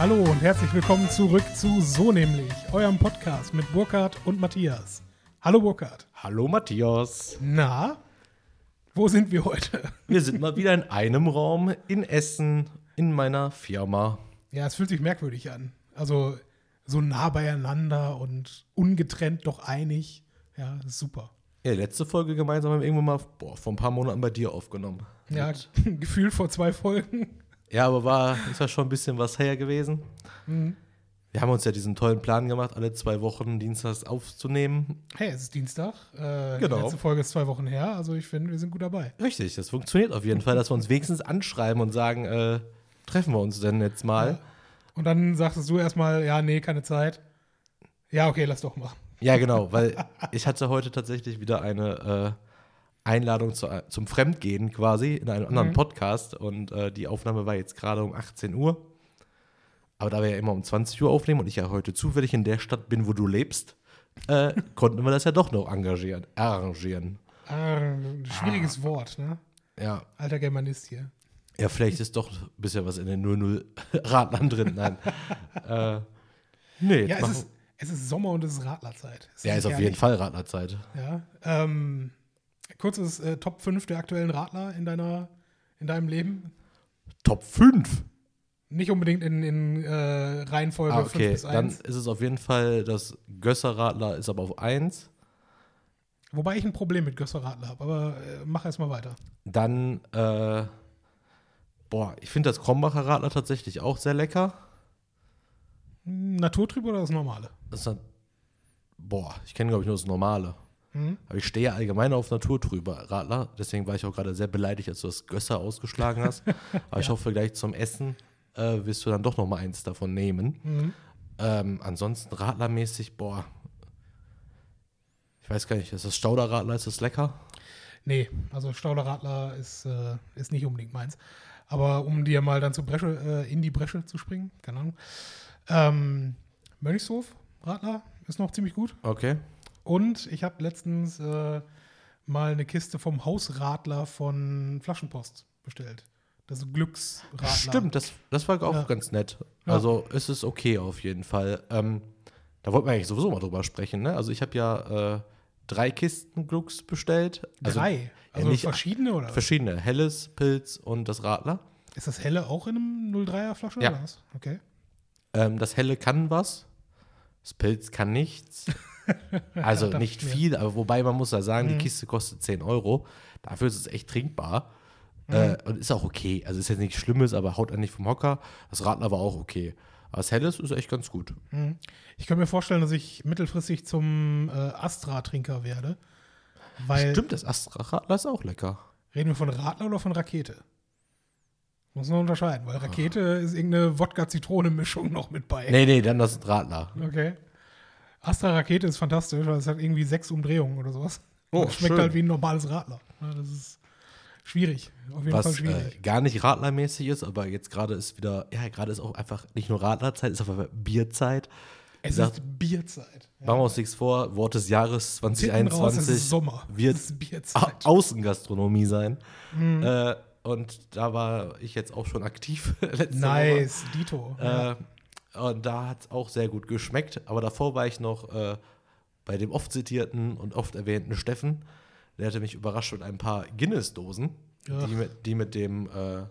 Hallo und herzlich willkommen zurück zu So nämlich, eurem Podcast mit Burkhard und Matthias. Hallo Burkhard. Hallo Matthias. Na, wo sind wir heute? Wir sind mal wieder in einem Raum in Essen in meiner Firma. Ja, es fühlt sich merkwürdig an. Also so nah beieinander und ungetrennt doch einig. Ja, super. Ja, letzte Folge gemeinsam haben wir irgendwann mal boah, vor ein paar Monaten bei dir aufgenommen. Ja, gefühlt vor zwei Folgen. Ja aber war, ist ja schon ein bisschen was her gewesen. Mhm. Wir haben uns ja diesen tollen Plan gemacht, alle zwei Wochen dienstags aufzunehmen. Hey, es ist Dienstag. Äh, Die Genau. letzte Folge ist zwei Wochen her. Also ich finde, wir sind gut dabei. Richtig, das funktioniert auf jeden Fall, dass wir uns wenigstens anschreiben und sagen, äh, treffen wir uns denn jetzt mal. Ja. Und dann sagtest du erstmal, ja, nee, keine Zeit. Ja, okay, lass doch mal. Ja, genau, weil ich hatte heute tatsächlich wieder eine äh, Einladung zu, zum Fremdgehen quasi in einem anderen Mhm. Podcast und äh, die Aufnahme war jetzt gerade um 18 Uhr. Aber da wir ja immer um 20 Uhr aufnehmen und ich ja heute zufällig in der Stadt bin, wo du lebst, äh, konnten wir das ja doch noch engagieren, arrangieren. Ah, ein schwieriges Wort, ne? Ja. Alter Germanist hier. ja, vielleicht ist doch ein bisschen was in den 00-Radlern drin. Nein. äh, nee, Ja, es ist, es ist Sommer und es ist Radlerzeit. Es ja, ist auf herrlich. jeden Fall Radlerzeit. Ja. Ähm, kurzes äh, Top 5 der aktuellen Radler in, deiner, in deinem Leben. Top 5. Nicht unbedingt in, in äh, Reihenfolge Ah, 5 okay, bis dann 1. ist es auf jeden Fall das Gösser-Radler ist aber auf 1. Wobei ich ein Problem mit Gösser Radler habe, aber äh, mach erst mal weiter. Dann, äh, boah, ich finde das Krombacher Radler tatsächlich auch sehr lecker. Hm, Naturtrüb oder das normale? Das ist ein, boah, ich kenne glaube ich nur das normale. Hm? Aber ich stehe allgemein auf naturtrüber Radler. Deswegen war ich auch gerade sehr beleidigt, als du das Gösser ausgeschlagen hast. Aber ich hoffe, gleich zum Essen äh, wirst du dann doch noch mal eins davon nehmen. Mhm. Ähm, ansonsten radlermäßig, boah, ich weiß gar nicht, ist das Stauderradler, ist das lecker? Nee, also Stauder Radler ist, äh, ist nicht unbedingt meins. Aber um dir mal dann zur Bresche, äh, in die Bresche zu springen, keine Ahnung. Ähm, Mönchshof Radler ist noch ziemlich gut. Okay. Und ich habe letztens äh, mal eine Kiste vom Hausradler von Flaschenpost bestellt. Das Glücksradler. Stimmt, das, das war auch Ja. ganz nett. Ja. Also es ist okay auf jeden Fall. Ähm, da wollten wir eigentlich sowieso mal drüber sprechen. Ne? Also ich habe ja äh, drei Kisten Glucks bestellt. Also Drei. Also nicht- verschiedene oder? Verschiedene. Helles, Pilz und das Radler. Ist das helle auch in einem 03er Flasche Ja. oder was? Okay. Ähm, das Helle kann was. Das Pilz kann nichts. Also nicht viel, aber wobei man muss ja sagen, Mhm. die Kiste kostet 10 Euro. Dafür ist es echt trinkbar. Äh, und ist auch okay. Also ist jetzt nichts Schlimmes, aber haut einen nicht vom Hocker. Das Radler war auch okay. Aber das Helles ist echt ganz gut. Mhm. Ich könnte mir vorstellen, dass ich mittelfristig zum äh, Astra-Trinker werde. Stimmt, das Astra-Radler ist auch lecker. reden wir von Radler oder von Rakete? Muss man unterscheiden, weil Rakete ist irgendeine Wodka-Zitrone-Mischung noch mit bei. Nee, nee, dann das Radler. Okay. Astra Rakete ist fantastisch, weil es hat irgendwie sechs Umdrehungen oder sowas. Oh, das schmeckt schön. halt wie ein normales Radler. Ja, das ist schwierig. Auf jeden Fall Was schwierig. äh, gar nicht Radlermäßig ist, aber jetzt gerade ist wieder, ja, gerade ist auch einfach nicht nur Radlerzeit, ist einfach Bierzeit. es sagt- ist Bierzeit. Machen wir uns nichts vor, Wort des Jahres Hinten raus, es 2021 ist Sommer. wird. Außengastronomie sein. Mhm. Äh, und da war ich jetzt auch schon aktiv letzte Nice, Dito. Woche. Äh, und da hat es auch sehr gut geschmeckt. Aber davor war ich noch äh, bei dem oft zitierten und oft erwähnten Steffen. Der hatte mich überrascht mit ein paar Guinness-Dosen, die mit, die mit dem äh,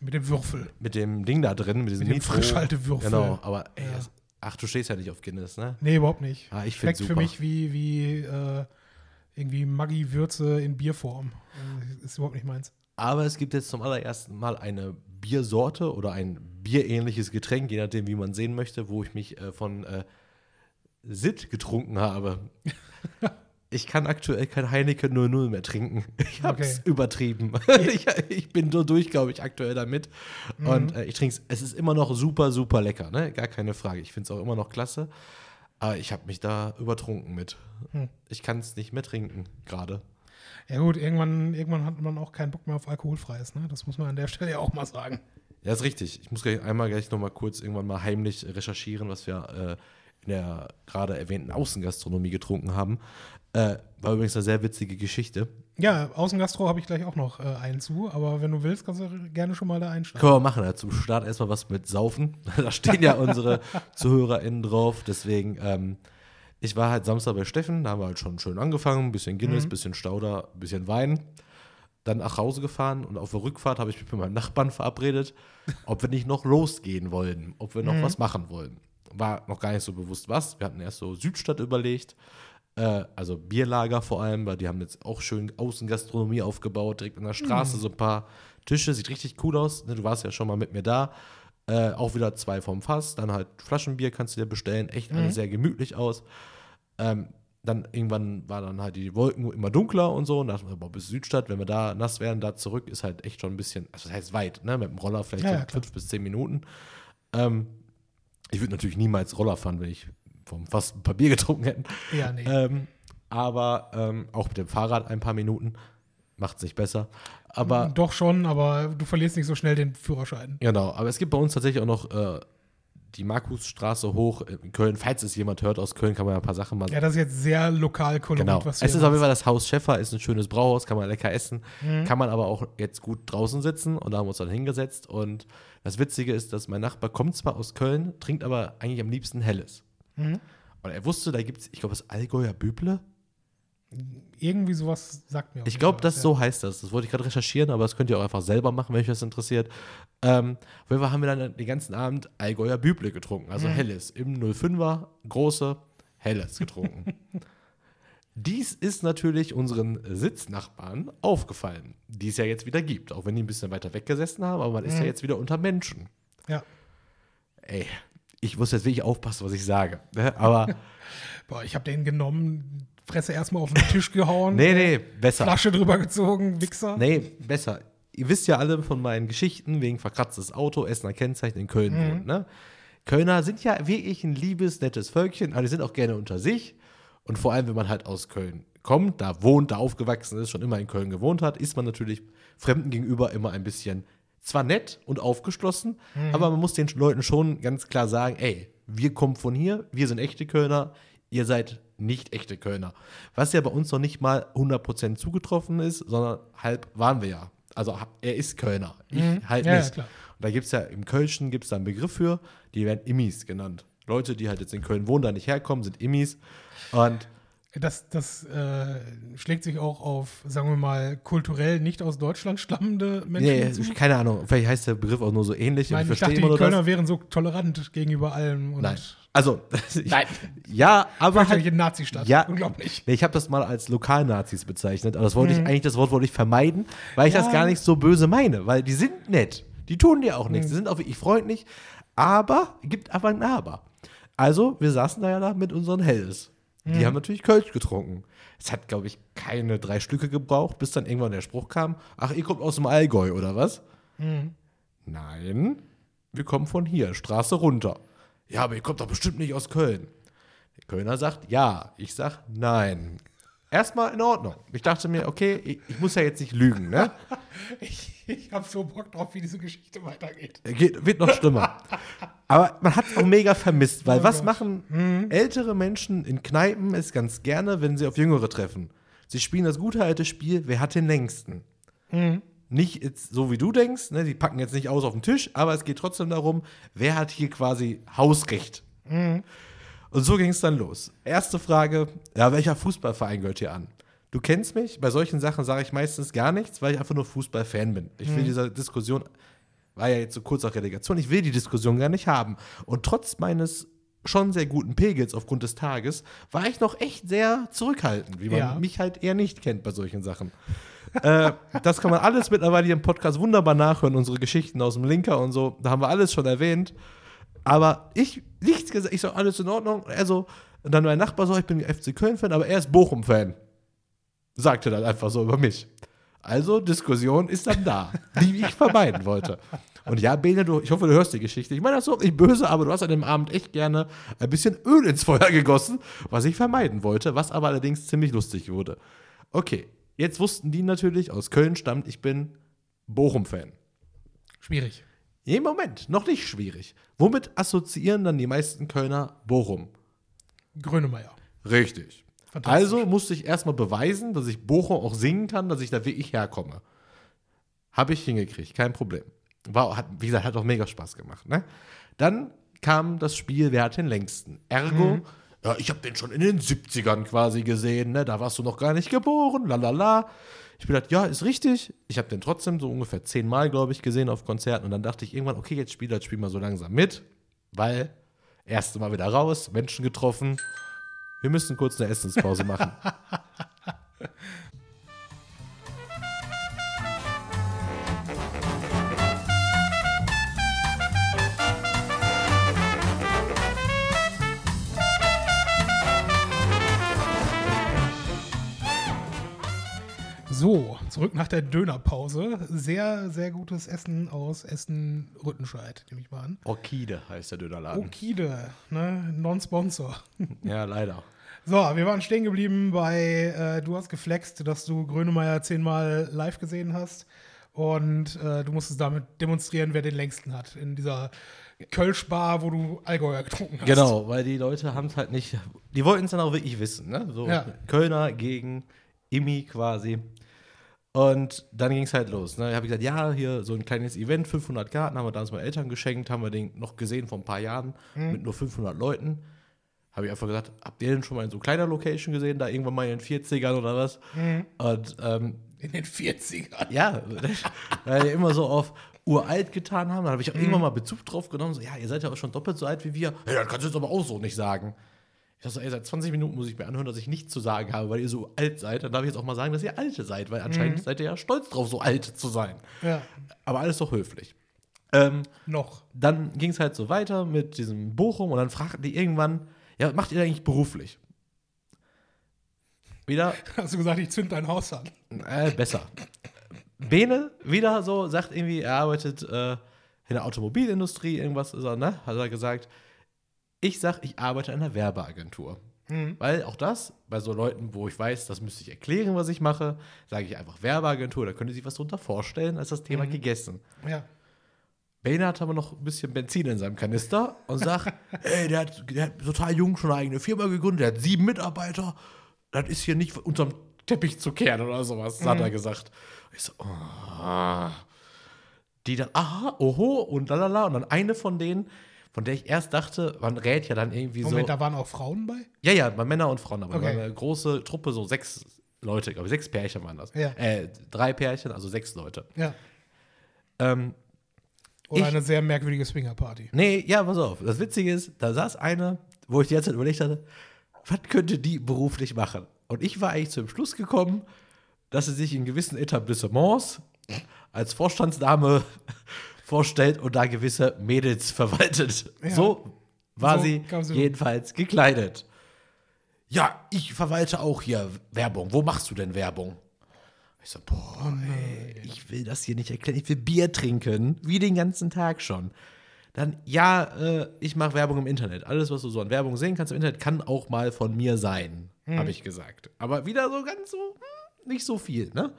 Mit dem Würfel. mit dem Ding da drin, mit diesem Mit dem. Frischhaltewürfel. Genau, aber ey, Ja. ach, du stehst ja nicht auf Guinness, ne? Nee, überhaupt nicht. Ah, ich Schmeckt für super. mich wie, wie äh, irgendwie Maggi-Würze in Bierform. Äh, Ist überhaupt nicht meins. Aber es gibt jetzt zum allerersten Mal eine Biersorte oder ein bierähnliches Getränk, je nachdem, wie man sehen möchte, wo ich mich äh, von äh, Sitt getrunken habe. Ich kann aktuell kein Heineken 00 mehr trinken. Ich hab's Okay. übertrieben. ich, ich bin so durch, glaube ich, aktuell damit. Und äh, ich trinke es. Es ist immer noch super, super lecker, ne? Gar keine Frage. Ich finde es auch immer noch klasse. Aber ich habe mich da übertrunken mit. Hm. Ich kann es nicht mehr trinken, gerade. Ja gut, irgendwann, irgendwann hat man auch keinen Bock mehr auf Alkoholfreies. Ne? Das muss man an der Stelle ja auch mal sagen. Ja, ist richtig. Ich muss gleich einmal gleich nochmal kurz irgendwann mal heimlich recherchieren, was wir äh, in der gerade erwähnten Außengastronomie getrunken haben. Äh, war übrigens eine sehr witzige Geschichte. Ja, Außengastro habe ich gleich auch noch äh, einen zu, aber wenn du willst, kannst du gerne schon mal da einsteigen. Können wir machen. Ja, zum Start erstmal was mit Saufen. da stehen ja unsere ZuhörerInnen drauf. Deswegen, ähm, ich war halt Samstag bei Steffen, da haben wir halt schon schön angefangen. Ein bisschen Guinness, Mhm. bisschen Stauder, ein bisschen Wein. Dann nach Hause gefahren und auf der Rückfahrt habe ich mich mit meinem Nachbarn verabredet, ob wir nicht noch losgehen wollen, ob wir noch Mhm. was machen wollen. War noch gar nicht so bewusst was. Wir hatten erst so Südstadt überlegt, äh, also Bierlager vor allem, weil die haben jetzt auch schön Außengastronomie aufgebaut, direkt an der Straße Mhm. so ein paar Tische, sieht richtig cool aus. Ne, Du warst ja schon mal mit mir da. Äh, auch wieder zwei vom Fass, dann halt Flaschenbier kannst du dir bestellen, echt alles sehr gemütlich aus. Ähm, dann irgendwann war dann halt die Wolken immer dunkler und so. Und da dachte man, boah, bis Südstadt, wenn wir da nass werden, da zurück, ist halt echt schon ein bisschen, also das heißt weit, ne? Mit dem Roller vielleicht Ja, so ja, fünf bis zehn Minuten. Ähm, ich würde natürlich niemals Roller fahren, wenn ich vom Fass ein paar Bier getrunken hätte. Ja, nee. Ähm, aber ähm, auch mit dem Fahrrad ein paar Minuten macht es nicht besser. Aber Doch schon, aber du verlierst nicht so schnell den Führerschein. Genau, aber es gibt bei uns tatsächlich auch noch äh, die Markusstraße hoch in Köln. Falls es jemand hört aus Köln, kann man ja ein paar Sachen mal. Ja, das ist jetzt sehr lokal koloriert, genau. Es ist auf jeden. Fall das Haus Schäffer, ist ein schönes Brauhaus, kann man lecker essen. Mhm. Kann man aber auch jetzt gut draußen sitzen und da haben wir uns dann hingesetzt. Und das Witzige ist, dass mein Nachbar kommt zwar aus Köln, trinkt aber eigentlich am liebsten Helles. Mhm. Und er wusste, da gibt es, ich glaube, das Allgäuer Büble. Irgendwie sowas sagt mir. auf Ich glaube, das was, so heißt das. Das wollte ich gerade recherchieren, aber das könnt ihr auch einfach selber machen, wenn euch das interessiert. Ähm, auf jeden Fall haben wir dann den ganzen Abend Allgäuer Büble getrunken, also Helles. Im 05er, große Helles getrunken. Dies ist natürlich unseren Sitznachbarn aufgefallen, die es ja jetzt wieder gibt, auch wenn die ein bisschen weiter weggesessen haben, aber man ist ja jetzt wieder unter Menschen. Ja. Ey, ich muss jetzt wirklich aufpassen, was ich sage. Ne? Aber Boah, ich habe den genommen, Fresse erstmal auf den Tisch gehauen, nee, nee, besser. Flasche drüber gezogen, Wichser. Nee, besser. Ihr wisst ja alle von meinen Geschichten wegen verkratztes Auto, Essener Kennzeichen in Köln Mhm. wohnen. Ne? Kölner sind ja wirklich ein liebes, nettes Völkchen, aber die sind auch gerne unter sich. Und vor allem, wenn man halt aus Köln kommt, da wohnt, da aufgewachsen ist, schon immer in Köln gewohnt hat, ist man natürlich Fremden gegenüber immer ein bisschen zwar nett und aufgeschlossen, Mhm. aber man muss den Leuten schon ganz klar sagen, ey, wir kommen von hier, wir sind echte Kölner, ihr seid nicht echte Kölner. Was ja bei uns noch nicht mal 100% zugetroffen ist, sondern halb waren wir ja. Also er ist Kölner, ich halt Mhm. Ja, ja, nicht. klar. Und da gibt es ja im Kölschen gibt's da einen Begriff für, die werden Immis genannt. Leute, die halt jetzt in Köln wohnen, da nicht herkommen, sind Immis. Und Das, das äh, schlägt sich auch auf, sagen wir mal, kulturell nicht aus Deutschland stammende Menschen nee, zu. keine Ahnung, vielleicht heißt der Begriff auch nur so ähnlich. Ich, meine, und ich dachte, die Kölner das. wären so tolerant gegenüber allem. Und Nein. Also, ich, Nein. ja, aber halt, in Nazi-Stadt. Ja. Unglaublich. Nee, ich habe das mal als Lokalnazis bezeichnet, aber das wollte ich eigentlich, das Wort wollte ich vermeiden, weil ich das Ja. gar nicht so böse meine, weil die sind nett. Die tun dir auch nichts. Die sind auch wirklich freundlich, aber gibt aber ein Aber. Also, wir saßen da ja da mit unseren Hells. Die haben natürlich Kölsch getrunken. Es hat, glaube ich, keine drei Stücke gebraucht, bis dann irgendwann der Spruch kam: Ach, ihr kommt aus dem Allgäu, oder was? Nein, wir kommen von hier, Straße runter. Ja, aber ihr kommt doch bestimmt nicht aus Köln. Der Kölner sagt ja, ich sag nein. Erstmal in Ordnung. Ich dachte mir, okay, ich, ich muss ja jetzt nicht lügen, ne? Ich, ich habe so Bock drauf, wie diese Geschichte weitergeht. Geht, wird noch schlimmer. Aber man hat es auch mega vermisst, weil Oh was Gott. machen ältere Menschen in Kneipen ist ganz gerne, wenn sie auf Jüngere treffen? Sie spielen das gute alte Spiel, wer hat den längsten? Nicht jetzt so wie du denkst, ne? die packen jetzt nicht aus auf den Tisch, aber es geht trotzdem darum, wer hat hier quasi Hausrecht? Und so ging es dann los. Erste Frage, ja, welcher Fußballverein gehört hier an? Du kennst mich, bei solchen Sachen sage ich meistens gar nichts, weil ich einfach nur Fußballfan bin. Ich will diese Diskussion, war ja jetzt so kurz nach Relegation, ich will die Diskussion gar nicht haben. Und trotz meines schon sehr guten Pegels aufgrund des Tages, war ich noch echt sehr zurückhaltend, wie man Ja. mich halt eher nicht kennt bei solchen Sachen. äh, das kann man alles mittlerweile hier im Podcast wunderbar nachhören, unsere Geschichten aus dem Linker und so. Da haben wir alles schon erwähnt. Aber ich, nichts gesagt, ich so, alles in Ordnung. Also, und dann mein Nachbar so, ich bin FC Köln-Fan, aber er ist Bochum-Fan. Sagte dann einfach so über mich. Also, Diskussion ist dann da, die ich vermeiden wollte. Und ja, Bene, du, ich hoffe, du hörst die Geschichte. Ich meine das überhaupt nicht böse, aber du hast an dem Abend echt gerne ein bisschen Öl ins Feuer gegossen, was ich vermeiden wollte, was aber allerdings ziemlich lustig wurde. Okay, jetzt wussten die natürlich, aus Köln stammt, ich bin Bochum-Fan. Schwierig. Nee, Moment, noch nicht schwierig. Womit assoziieren dann die meisten Kölner Bochum? Grönemeyer. Richtig. Also musste ich erstmal beweisen, dass ich Bochum auch singen kann, dass ich da wirklich herkomme. Habe ich hingekriegt, kein Problem. War, hat, wie gesagt, hat auch mega Spaß gemacht. Ne? Dann kam das Spiel, wer hat den längsten? Ergo, ja, ich habe den schon in den 70ern quasi gesehen, ne? da warst du noch gar nicht geboren, lalala. Ich bin gedacht, ja, ist richtig. Ich habe den trotzdem so ungefähr zehnmal, glaube ich, gesehen auf Konzerten. Und dann dachte ich irgendwann, okay, jetzt spiel das Spiel mal so langsam mit, weil erste Mal wieder raus, Menschen getroffen. Wir müssen kurz eine Essenspause machen. So, zurück nach der Dönerpause. Sehr, sehr gutes Essen aus Essen-Rüttenscheid, nehme ich mal an. Orchide heißt der Dönerladen. Okide, ne? Non-Sponsor. Ja, leider. So, wir waren stehen geblieben bei, äh, du hast geflext, dass du Grönemeyer zehnmal live gesehen hast. Und äh, du musstest damit demonstrieren, wer den längsten hat. In dieser Kölschbar, wo du Allgäuer getrunken hast. Genau, weil die Leute haben es halt nicht. Die wollten es dann auch wirklich wissen, ne? So Ja. Kölner gegen Immi quasi. Und dann ging es halt los. Ne? Ich habe gesagt, ja, hier so ein kleines Event, 500 Karten, haben wir damals meinen Eltern geschenkt, haben wir den noch gesehen vor ein paar Jahren mit nur 500 Leuten. Habe ich einfach gesagt, habt ihr den schon mal in so kleiner Location gesehen, da irgendwann mal in den 40ern oder was? Und ähm, In den 40ern. ja, weil wir immer so auf uralt getan haben. Da habe ich auch irgendwann mal Bezug drauf genommen. So, ja, ihr seid ja auch schon doppelt so alt wie wir. Ja, dann kannst du jetzt aber auch so nicht sagen. Ich dachte so, ey, seit 20 Minuten muss ich mir anhören, dass ich nichts zu sagen habe, weil ihr so alt seid. Dann darf ich jetzt auch mal sagen, dass ihr Alte seid, weil anscheinend seid ihr ja stolz drauf, so alt zu sein. Ja, Aber alles doch höflich. Ähm, noch. dann ging es halt so weiter mit diesem Bochum und dann fragten die irgendwann, ja, was macht ihr eigentlich beruflich? Wieder Hast du gesagt, ich zünd dein Haus an. äh, besser. Bene wieder so, sagt irgendwie, er arbeitet äh, in der Automobilindustrie, irgendwas ist er, ne? Hat er gesagt. Ich sag, ich arbeite in einer Werbeagentur. Weil auch das, bei so Leuten, wo ich weiß, das müsste ich erklären, was ich mache, sage ich einfach Werbeagentur, da können Sie sich was drunter vorstellen, als das Thema gegessen. Ja. Bane hat aber noch ein bisschen Benzin in seinem Kanister und sagt, ey, der hat, der hat total jung schon eine eigene Firma gegründet, der hat sieben Mitarbeiter, das ist hier nicht unterm Teppich zu kehren oder sowas, hat er gesagt. Ich so, oh. Die dann, aha, oho und lalala und dann eine von denen, von der ich erst dachte, man rät ja dann irgendwie Moment, so. da waren auch Frauen bei? Ja, ja, bei Männer und Frauen, aber Okay. war eine große Truppe, so sechs Leute, glaube ich, sechs Pärchen waren das. Ja. Äh, drei Pärchen, also sechs Leute. Ja. Ähm, Oder Ich- eine sehr merkwürdige Swingerparty. Nee, ja, pass auf. Das Witzige ist, da saß eine, wo ich die ganze Zeit überlegt hatte, was könnte die beruflich machen? Und ich war eigentlich zum Schluss gekommen, dass sie sich in gewissen Etablissements als Vorstandsdame vorstellt und da gewisse Mädels verwaltet. Ja. So war So sie jedenfalls gekleidet. Ja, ich verwalte auch hier Werbung. Wo machst du denn Werbung? Ich so, boah, ey, ich will das hier nicht erklären. Ich will Bier trinken, wie den ganzen Tag schon. Dann, ja, äh, ich mache Werbung im Internet. Alles, was du so an Werbung sehen kannst im Internet, kann auch mal von mir sein, habe ich gesagt. Aber wieder so ganz so, hm, nicht so viel, ne?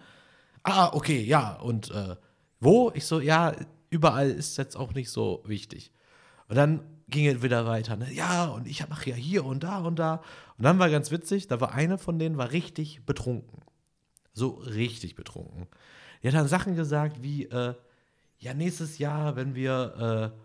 Ah, okay, ja. Und äh, wo? Ich so, ja, überall ist jetzt auch nicht so wichtig. Und dann ging es wieder weiter. Ne? Ja, und ich mache ja hier und da und da. Und dann war ganz witzig, da war eine von denen, war richtig betrunken. So richtig betrunken. Die hat dann Sachen gesagt wie, äh, ja, nächstes Jahr, wenn wir, äh,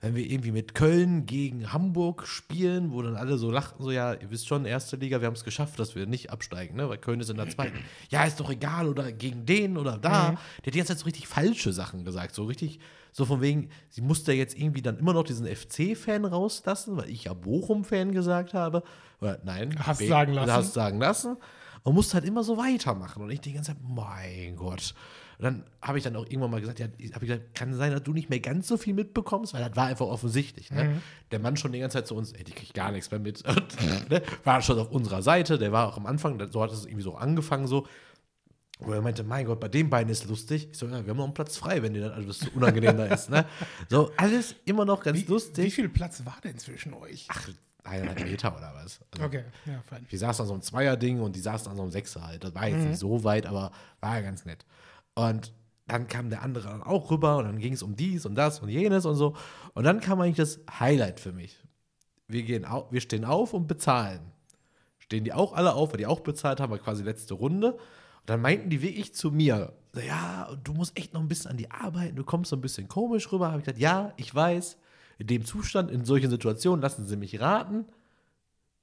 wenn wir irgendwie mit Köln gegen Hamburg spielen, wo dann alle so lachten, so, ja, ihr wisst schon, erste Liga, wir haben es geschafft, dass wir nicht absteigen, ne? Weil Köln ist in der zweiten. Ja, ist doch egal, oder gegen den oder da. Die hat die ganze Zeit so richtig falsche Sachen gesagt. So richtig, so von wegen, sie musste jetzt irgendwie dann immer noch diesen FC-Fan rauslassen, weil ich ja Bochum-Fan gesagt habe. Oder nein, Hast B- sagen lassen. Hast sagen lassen. Und musste halt immer so weitermachen. Und ich die ganze Zeit, mein Gott. Und dann habe ich dann auch irgendwann mal gesagt, ja, habe ich gesagt, kann sein, dass du nicht mehr ganz so viel mitbekommst, weil das war einfach offensichtlich. Ne? Der Mann schon die ganze Zeit zu uns, ey, die kriegt gar nichts mehr mit. Und, ne? War schon auf unserer Seite, der war auch am Anfang, so hat es irgendwie so angefangen, so. Wo er meinte, mein Gott, bei dem beiden ist lustig. Ich so, ja, wir haben noch einen Platz frei, wenn dir dann alles so unangenehm da ist. Ne? So, alles immer noch ganz Wie, lustig. wie viel Platz war denn zwischen euch? Ach, eineinhalb Meter oder was? Also, Okay, ja, fein. wir saßen an so einem Zweier-Ding und die saßen an so einem Sechser halt. Das war jetzt nicht so weit, aber war ja ganz nett. Und dann kam der andere dann auch rüber und dann ging es um dies und das und jenes und so. Und dann kam eigentlich das Highlight für mich. wir, gehen au wir stehen auf und bezahlen. Stehen die auch alle auf, weil die auch bezahlt haben, war quasi letzte Runde. Und dann meinten die wirklich zu mir, ja, du musst echt noch ein bisschen an die arbeiten, du kommst so ein bisschen komisch rüber. Habe ich gesagt, ja, ich weiß, in dem Zustand, in solchen Situationen, lassen Sie mich raten,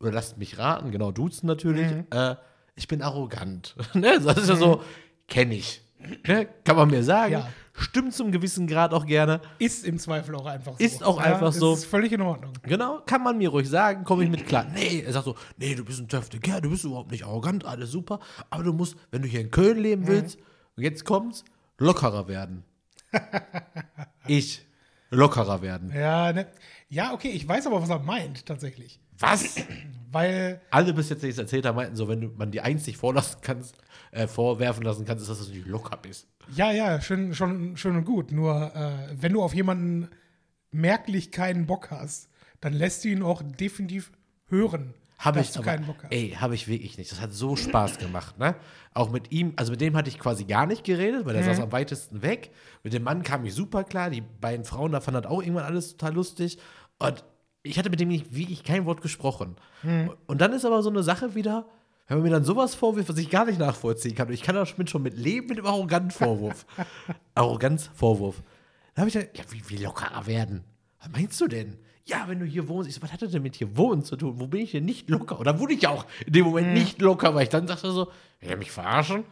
oder lasst mich raten, genau, duzen natürlich, Mhm. äh, ich bin arrogant. ne? Das ist ja so, kenne ich. Ne? Kann man mir sagen. Ja. Stimmt zum gewissen Grad auch gerne. Ist im Zweifel auch einfach so. Ist auch einfach so. Ist völlig in Ordnung. Genau, kann man mir ruhig sagen, komme ich mit klar. Nee, er sagt so, nee, du bist ein töfter Kerl, du bist überhaupt nicht arrogant, alles super, aber du musst, wenn du hier in Köln leben willst, und jetzt kommt's, lockerer werden. ich lockerer werden. Ja, ne? ja, okay, ich weiß aber, was er meint, tatsächlich. Was? Weil, Alle bis jetzt, die es erzählt haben, meinten so, wenn du man dir eins nicht vorlassen kannst, äh, vorwerfen lassen kannst, ist, dass du nicht locker bist. ja, ja, schön, schon, schön und gut. Nur, äh, wenn du auf jemanden merklich keinen Bock hast, dann lässt du ihn auch definitiv hören, Habe ich du aber, keinen Bock hast. Ey, habe ich wirklich nicht. Das hat so Spaß gemacht, ne? Auch mit ihm, also mit dem hatte ich quasi gar nicht geredet, weil er Mhm. saß am weitesten weg. Mit dem Mann kam ich super klar. Die beiden Frauen da fanden das auch irgendwann alles total lustig. Und ich hatte mit dem nicht wirklich kein Wort gesprochen. Mhm. Und dann ist aber so eine Sache wieder, wenn man mir dann sowas vorwirft, was ich gar nicht nachvollziehen kann. Und ich kann da schon mit, schon mit leben mit dem Arroganz-Vorwurf. Arroganz-Vorwurf. Da habe ich gedacht, ja, wie, wie lockerer werden? Was meinst du denn? Ja, wenn du hier wohnst. Ich so, was hat das denn mit hier wohnen zu tun? Wo bin ich denn nicht locker? Oder wurde ich auch in dem Mhm. Moment nicht locker, weil ich dann dachte so, will er mich verarschen?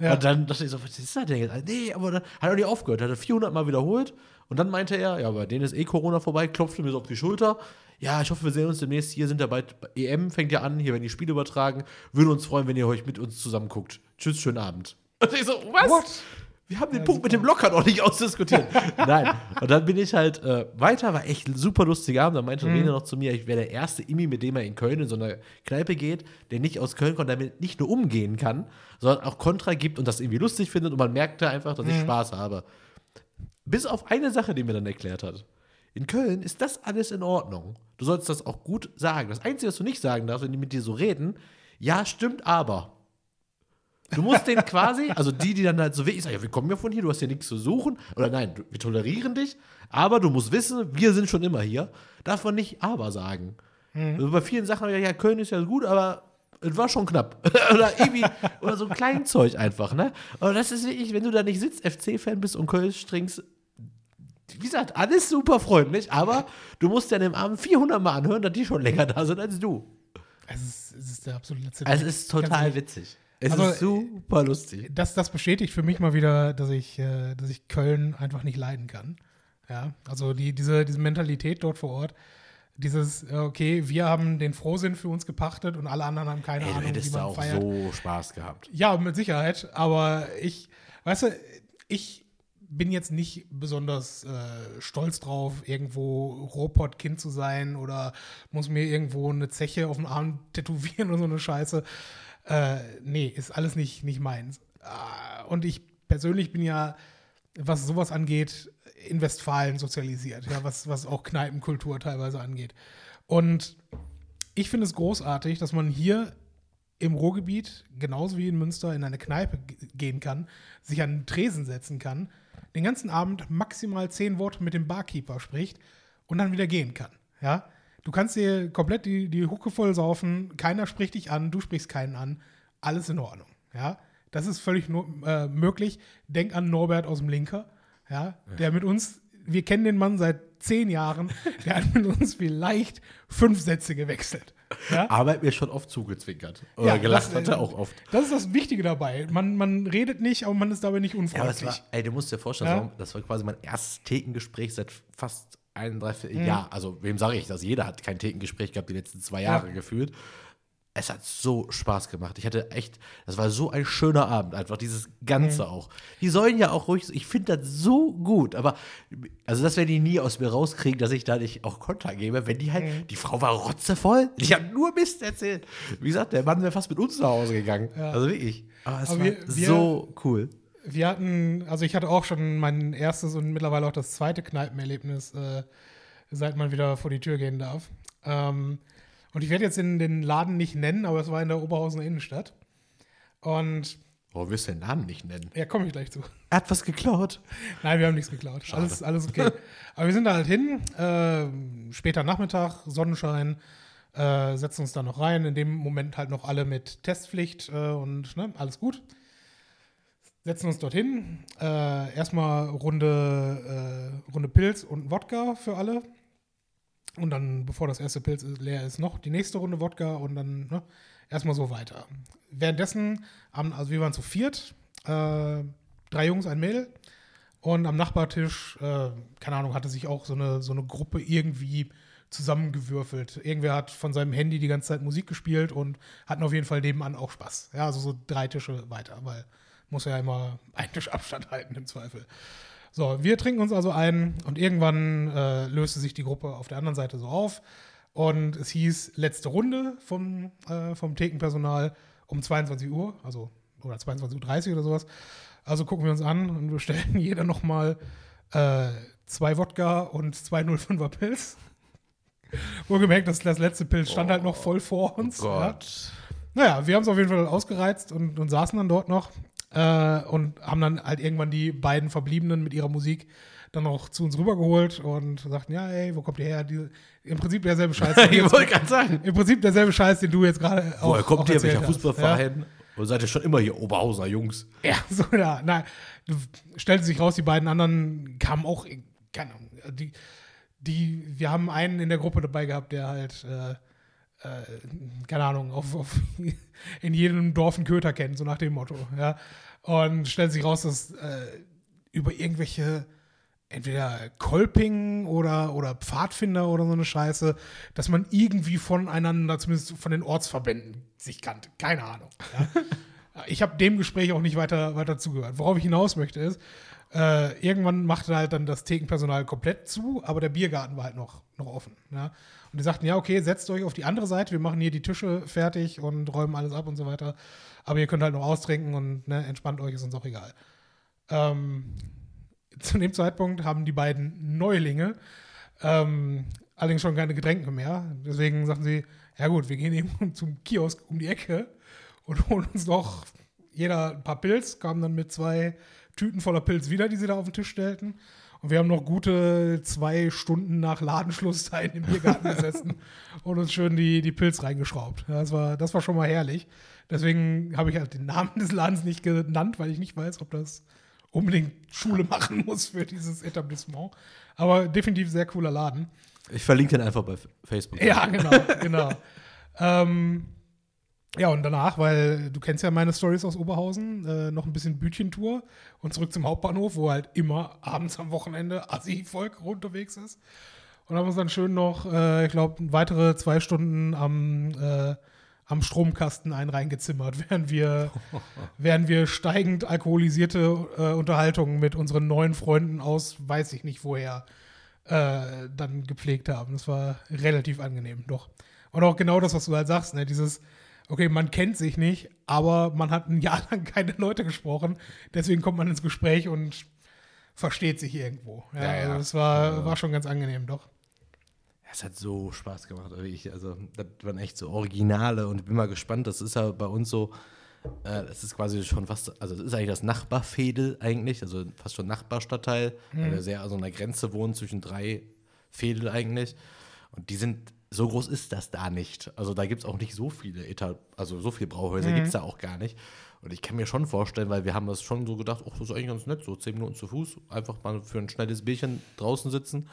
Ja. Und dann dachte ich so, was ist das denn jetzt? Nee, aber dann hat er nicht aufgehört. Hat er 400 Mal wiederholt. Und dann meinte er, ja, bei denen ist eh Corona vorbei, klopfte mir so auf die Schulter. Ja, ich hoffe, wir sehen uns demnächst. Hier sind ja bald, EM fängt ja an, hier werden die Spiele übertragen. Würden uns freuen, wenn ihr euch mit uns zusammen guckt. Tschüss, schönen Abend. Und ich so, was? What? Wir haben den Ja, Punkt mit dem Locker noch nicht ausdiskutiert. Nein. Und dann bin ich halt äh, weiter, war echt ein super lustiger Abend. Da meinte Mhm. Rene noch zu mir, ich wäre der erste Imi, mit dem er in Köln in so eine Kneipe geht, der nicht aus Köln kommt, damit nicht nur umgehen kann, sondern auch Kontra gibt und das irgendwie lustig findet. Und man merkte einfach, dass ich Mhm. Spaß habe. Bis auf eine Sache, die mir dann erklärt hat. In Köln ist das alles in Ordnung. Du sollst das auch gut sagen. Das Einzige, was du nicht sagen darfst, wenn die mit dir so reden, ja, stimmt, aber. Du musst den quasi, also die, die dann halt so wirklich sagen, ja, wir kommen ja von hier, du hast hier nichts zu suchen. Oder nein, wir tolerieren dich, aber du musst wissen, wir sind schon immer hier. Darf man nicht aber sagen. Also bei vielen Sachen, ja, ja, Köln ist ja gut, aber es war schon knapp. oder irgendwie, oder so ein Kleinzeug einfach, ne? Aber das ist wirklich, wenn du da nicht sitzt, FC-Fan bist und Köln trinkst, wie gesagt, alles super freundlich, aber du musst ja an dem Abend 400 Mal anhören, dass die schon länger da sind als du. Es ist, es ist der absolute letzte es ist total witzig. Es Also, ist super lustig. das, das bestätigt für mich mal wieder, dass ich, äh, dass ich Köln einfach nicht leiden kann. Ja, also die, diese, diese Mentalität dort vor Ort, dieses, äh, okay, wir haben den Frohsinn für uns gepachtet und alle anderen haben keine Ey, Ahnung, wie man auch feiert. so Spaß gehabt. Ja, mit Sicherheit, aber ich, weißt du, ich bin jetzt nicht besonders äh, stolz drauf, irgendwo Robot-Kind zu sein oder muss mir irgendwo eine Zeche auf den Arm tätowieren oder so eine Scheiße. Äh, nee, ist alles nicht, nicht meins. Ah, Und ich persönlich bin ja, was sowas angeht, in Westfalen sozialisiert, ja, was, was auch Kneipenkultur teilweise angeht. Und ich finde es großartig, dass man hier im Ruhrgebiet, genauso wie in Münster, in eine Kneipe gehen kann, sich an den Tresen setzen kann, den ganzen Abend maximal zehn Worte mit dem Barkeeper spricht und dann wieder gehen kann. Ja? Du kannst dir komplett die, die Hucke voll saufen, keiner spricht dich an, du sprichst keinen an, alles in Ordnung. Ja? Das ist völlig no äh, möglich. Denk an Norbert aus dem Linker, ja? der mit uns, wir kennen den Mann seit zehn Jahren, der hat mit uns vielleicht fünf Sätze gewechselt. Ja? Aber er mir schon oft zugezwinkert. Oder Ja, gelacht das, hat er äh, auch oft. Das ist das Wichtige dabei. Man, man redet nicht, aber man ist dabei nicht Ja, unfreundlich. es war, ey, du musst dir vorstellen, Ja? das war- das war quasi mein erstes Thekengespräch seit fast einem, dreiviertel Mhm. Also, wem sage ich das? Jeder hat kein Thekengespräch gehabt die letzten zwei Jahre Ja. gefühlt. Es hat so Spaß gemacht. Ich hatte echt, das war so ein schöner Abend, einfach dieses Ganze Mhm. auch. Die sollen ja auch ruhig, ich finde das so gut, aber also das werden die nie aus mir rauskriegen, dass ich da nicht auch Konter gebe, wenn die halt, Mhm. die Frau war rotzevoll, ich habe nur Mist erzählt. Wie gesagt, der Mann wäre fast mit uns nach Hause gegangen. Ja. Also wirklich. Aber es Aber war wir- wir- so cool. Wir hatten, also ich hatte auch schon mein erstes und mittlerweile auch das zweite Kneipenerlebnis, äh, seit man wieder vor die Tür gehen darf. Ähm, und ich werde jetzt in den Laden nicht nennen, aber es war in der Oberhausener Innenstadt. Und Oh, willst du den Namen nicht nennen? ja, komme ich gleich zu. Er hat was geklaut. Nein, wir haben nichts geklaut. Alles, alles okay. Aber wir sind da halt hin, äh, später Nachmittag, Sonnenschein, äh, setzen uns da noch rein. In dem Moment halt noch alle mit Testpflicht äh, und ne, alles gut. Setzen uns dorthin. Äh, erstmal Runde, äh, Runde Pilz und Wodka für alle. Und dann, bevor das erste Pilz leer ist, noch die nächste Runde Wodka und dann ne, erstmal so weiter. Währenddessen, also wir waren zu viert, äh, drei Jungs, ein Mädel. Und am Nachbartisch, äh, keine Ahnung, hatte sich auch so eine, so eine Gruppe irgendwie zusammengewürfelt. Irgendwer hat von seinem Handy die ganze Zeit Musik gespielt und hatten auf jeden Fall nebenan auch Spaß. Ja, also so drei Tische weiter, weil muss ja immer einen Tisch Abstand halten im Zweifel. So, wir trinken uns also ein und irgendwann äh, löste sich die Gruppe auf der anderen Seite so auf und es hieß letzte Runde vom, äh, vom Thekenpersonal um 22 Uhr, also oder 22.30 Uhr oder sowas. Also gucken wir uns an und bestellen jeder nochmal äh, zwei Wodka und zwei 05er Pilz. Wohlgemerkt, dass das letzte Pilz stand oh, halt noch voll vor uns. Oh Gott. Ja. Naja, wir haben es auf jeden Fall ausgereizt und, und saßen dann dort noch äh, und haben dann halt irgendwann die beiden Verbliebenen mit ihrer Musik dann noch zu uns rübergeholt und sagten, ja, ey, wo kommt ihr her? Die, Im Prinzip derselbe Scheiß. ich wollte gerade sagen. Im Prinzip derselbe Scheiß, den du jetzt gerade auch Woher kommt ihr? Welcher Fußballverein? Ja? Oder seid ihr schon immer hier Oberhauser Jungs? Ja, so, ja. Nein, stellte sich raus, die beiden anderen kamen auch, keine Ahnung, die, die, wir haben einen in der Gruppe dabei gehabt, der halt, äh, keine Ahnung, auf, auf in jedem Dorf einen Köter kennt, so nach dem Motto, ja. Und stellt sich raus, dass äh, über irgendwelche entweder Kolping oder, oder Pfadfinder oder so eine Scheiße, dass man irgendwie voneinander, zumindest von den Ortsverbänden, sich kannte. Keine Ahnung. Ja. ich habe dem Gespräch auch nicht weiter, weiter zugehört. Worauf ich hinaus möchte ist, äh, irgendwann machte halt dann das Thekenpersonal komplett zu, aber der Biergarten war halt noch, noch offen. Ja. Und die sagten, ja, okay, setzt euch auf die andere Seite, wir machen hier die Tische fertig und räumen alles ab und so weiter. Aber ihr könnt halt noch austrinken und ne, entspannt euch, ist uns auch egal. Ähm, zu dem Zeitpunkt haben die beiden Neulinge ähm, allerdings schon keine Getränke mehr. Deswegen sagten sie, ja gut, wir gehen eben zum Kiosk um die Ecke und holen uns doch jeder ein paar Pilz, kamen dann mit zwei Tüten voller Pilz wieder, die sie da auf den Tisch stellten. Und wir haben noch gute zwei Stunden nach Ladenschluss da in dem Biergarten gesessen und uns schön die, die Pilz reingeschraubt. Das war, das war schon mal herrlich. Deswegen habe ich halt den Namen des Ladens nicht genannt, weil ich nicht weiß, ob das unbedingt Schule machen muss für dieses Etablissement. Aber definitiv sehr cooler Laden. Ich verlinke den einfach bei Facebook. Ja, genau, genau. ähm, ja, und danach, weil du kennst ja meine Stories aus Oberhausen, äh, noch ein bisschen Bütchentour und zurück zum Hauptbahnhof, wo halt immer abends am Wochenende Assi-Volk unterwegs ist. Und haben uns dann schön noch, äh, ich glaube, weitere zwei Stunden am äh, am Stromkasten einen reingezimmert, während wir, während wir steigend alkoholisierte äh, Unterhaltungen mit unseren neuen Freunden aus, weiß ich nicht woher, äh, dann gepflegt haben. Das war relativ angenehm, doch. Und auch genau das, was du halt sagst, ne? dieses, okay, man kennt sich nicht, aber man hat ein Jahr lang keine Leute gesprochen, deswegen kommt man ins Gespräch und versteht sich irgendwo. Ja, ja, ja. Also das war, war schon ganz angenehm, doch. Es hat so Spaß gemacht. Ich, also, das waren echt so Originale und ich bin mal gespannt. Das ist ja bei uns so, äh, das ist quasi schon fast, also das ist eigentlich das Nachbarfädel eigentlich, also fast schon Nachbarstadtteil, mhm. weil wir sehr also an der Grenze wohnen zwischen drei Fädel eigentlich. Und die sind, so groß ist das da nicht. Also da gibt es auch nicht so viele Etat, also so viele Brauhäuser mhm. gibt es da auch gar nicht. Und ich kann mir schon vorstellen, weil wir haben das schon so gedacht, ach, das ist eigentlich ganz nett, so zehn Minuten zu Fuß, einfach mal für ein schnelles Bierchen draußen sitzen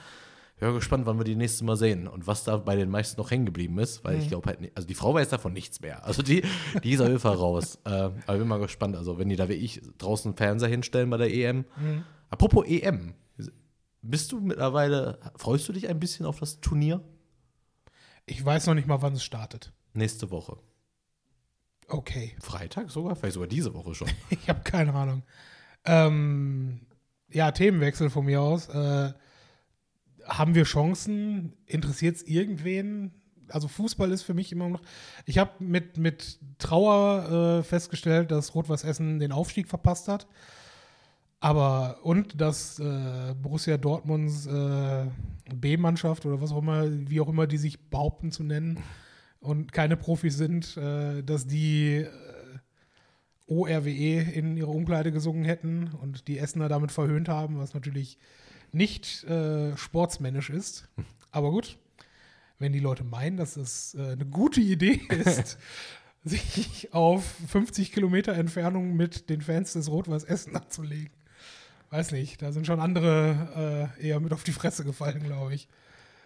bin gespannt, wann wir die nächste Mal sehen und was da bei den meisten noch hängen geblieben ist, weil mhm. ich glaube halt, nicht, also die Frau weiß davon nichts mehr. Also die, die ist auf jeden Fall raus. Äh, aber ich bin mal gespannt. Also, wenn die da wie ich draußen einen Fernseher hinstellen bei der EM. Mhm. Apropos EM, bist du mittlerweile, freust du dich ein bisschen auf das Turnier? Ich weiß noch nicht mal, wann es startet. Nächste Woche. Okay. Freitag sogar? Vielleicht sogar diese Woche schon. ich habe keine Ahnung. Ähm, ja, Themenwechsel von mir aus. Äh, haben wir Chancen? Interessiert es irgendwen? Also Fußball ist für mich immer noch. Ich habe mit, mit Trauer äh, festgestellt, dass Rot-Weiß Essen den Aufstieg verpasst hat. Aber und dass äh, Borussia Dortmunds äh, B-Mannschaft oder was auch immer, wie auch immer die sich behaupten zu nennen und keine Profis sind, äh, dass die äh, ORWE in ihre Umkleide gesungen hätten und die Essener damit verhöhnt haben, was natürlich nicht äh, sportsmännisch ist. Aber gut, wenn die Leute meinen, dass es äh, eine gute Idee ist, sich auf 50 Kilometer Entfernung mit den Fans des Rot-Weiß Essen abzulegen. Weiß nicht, da sind schon andere äh, eher mit auf die Fresse gefallen, glaube ich.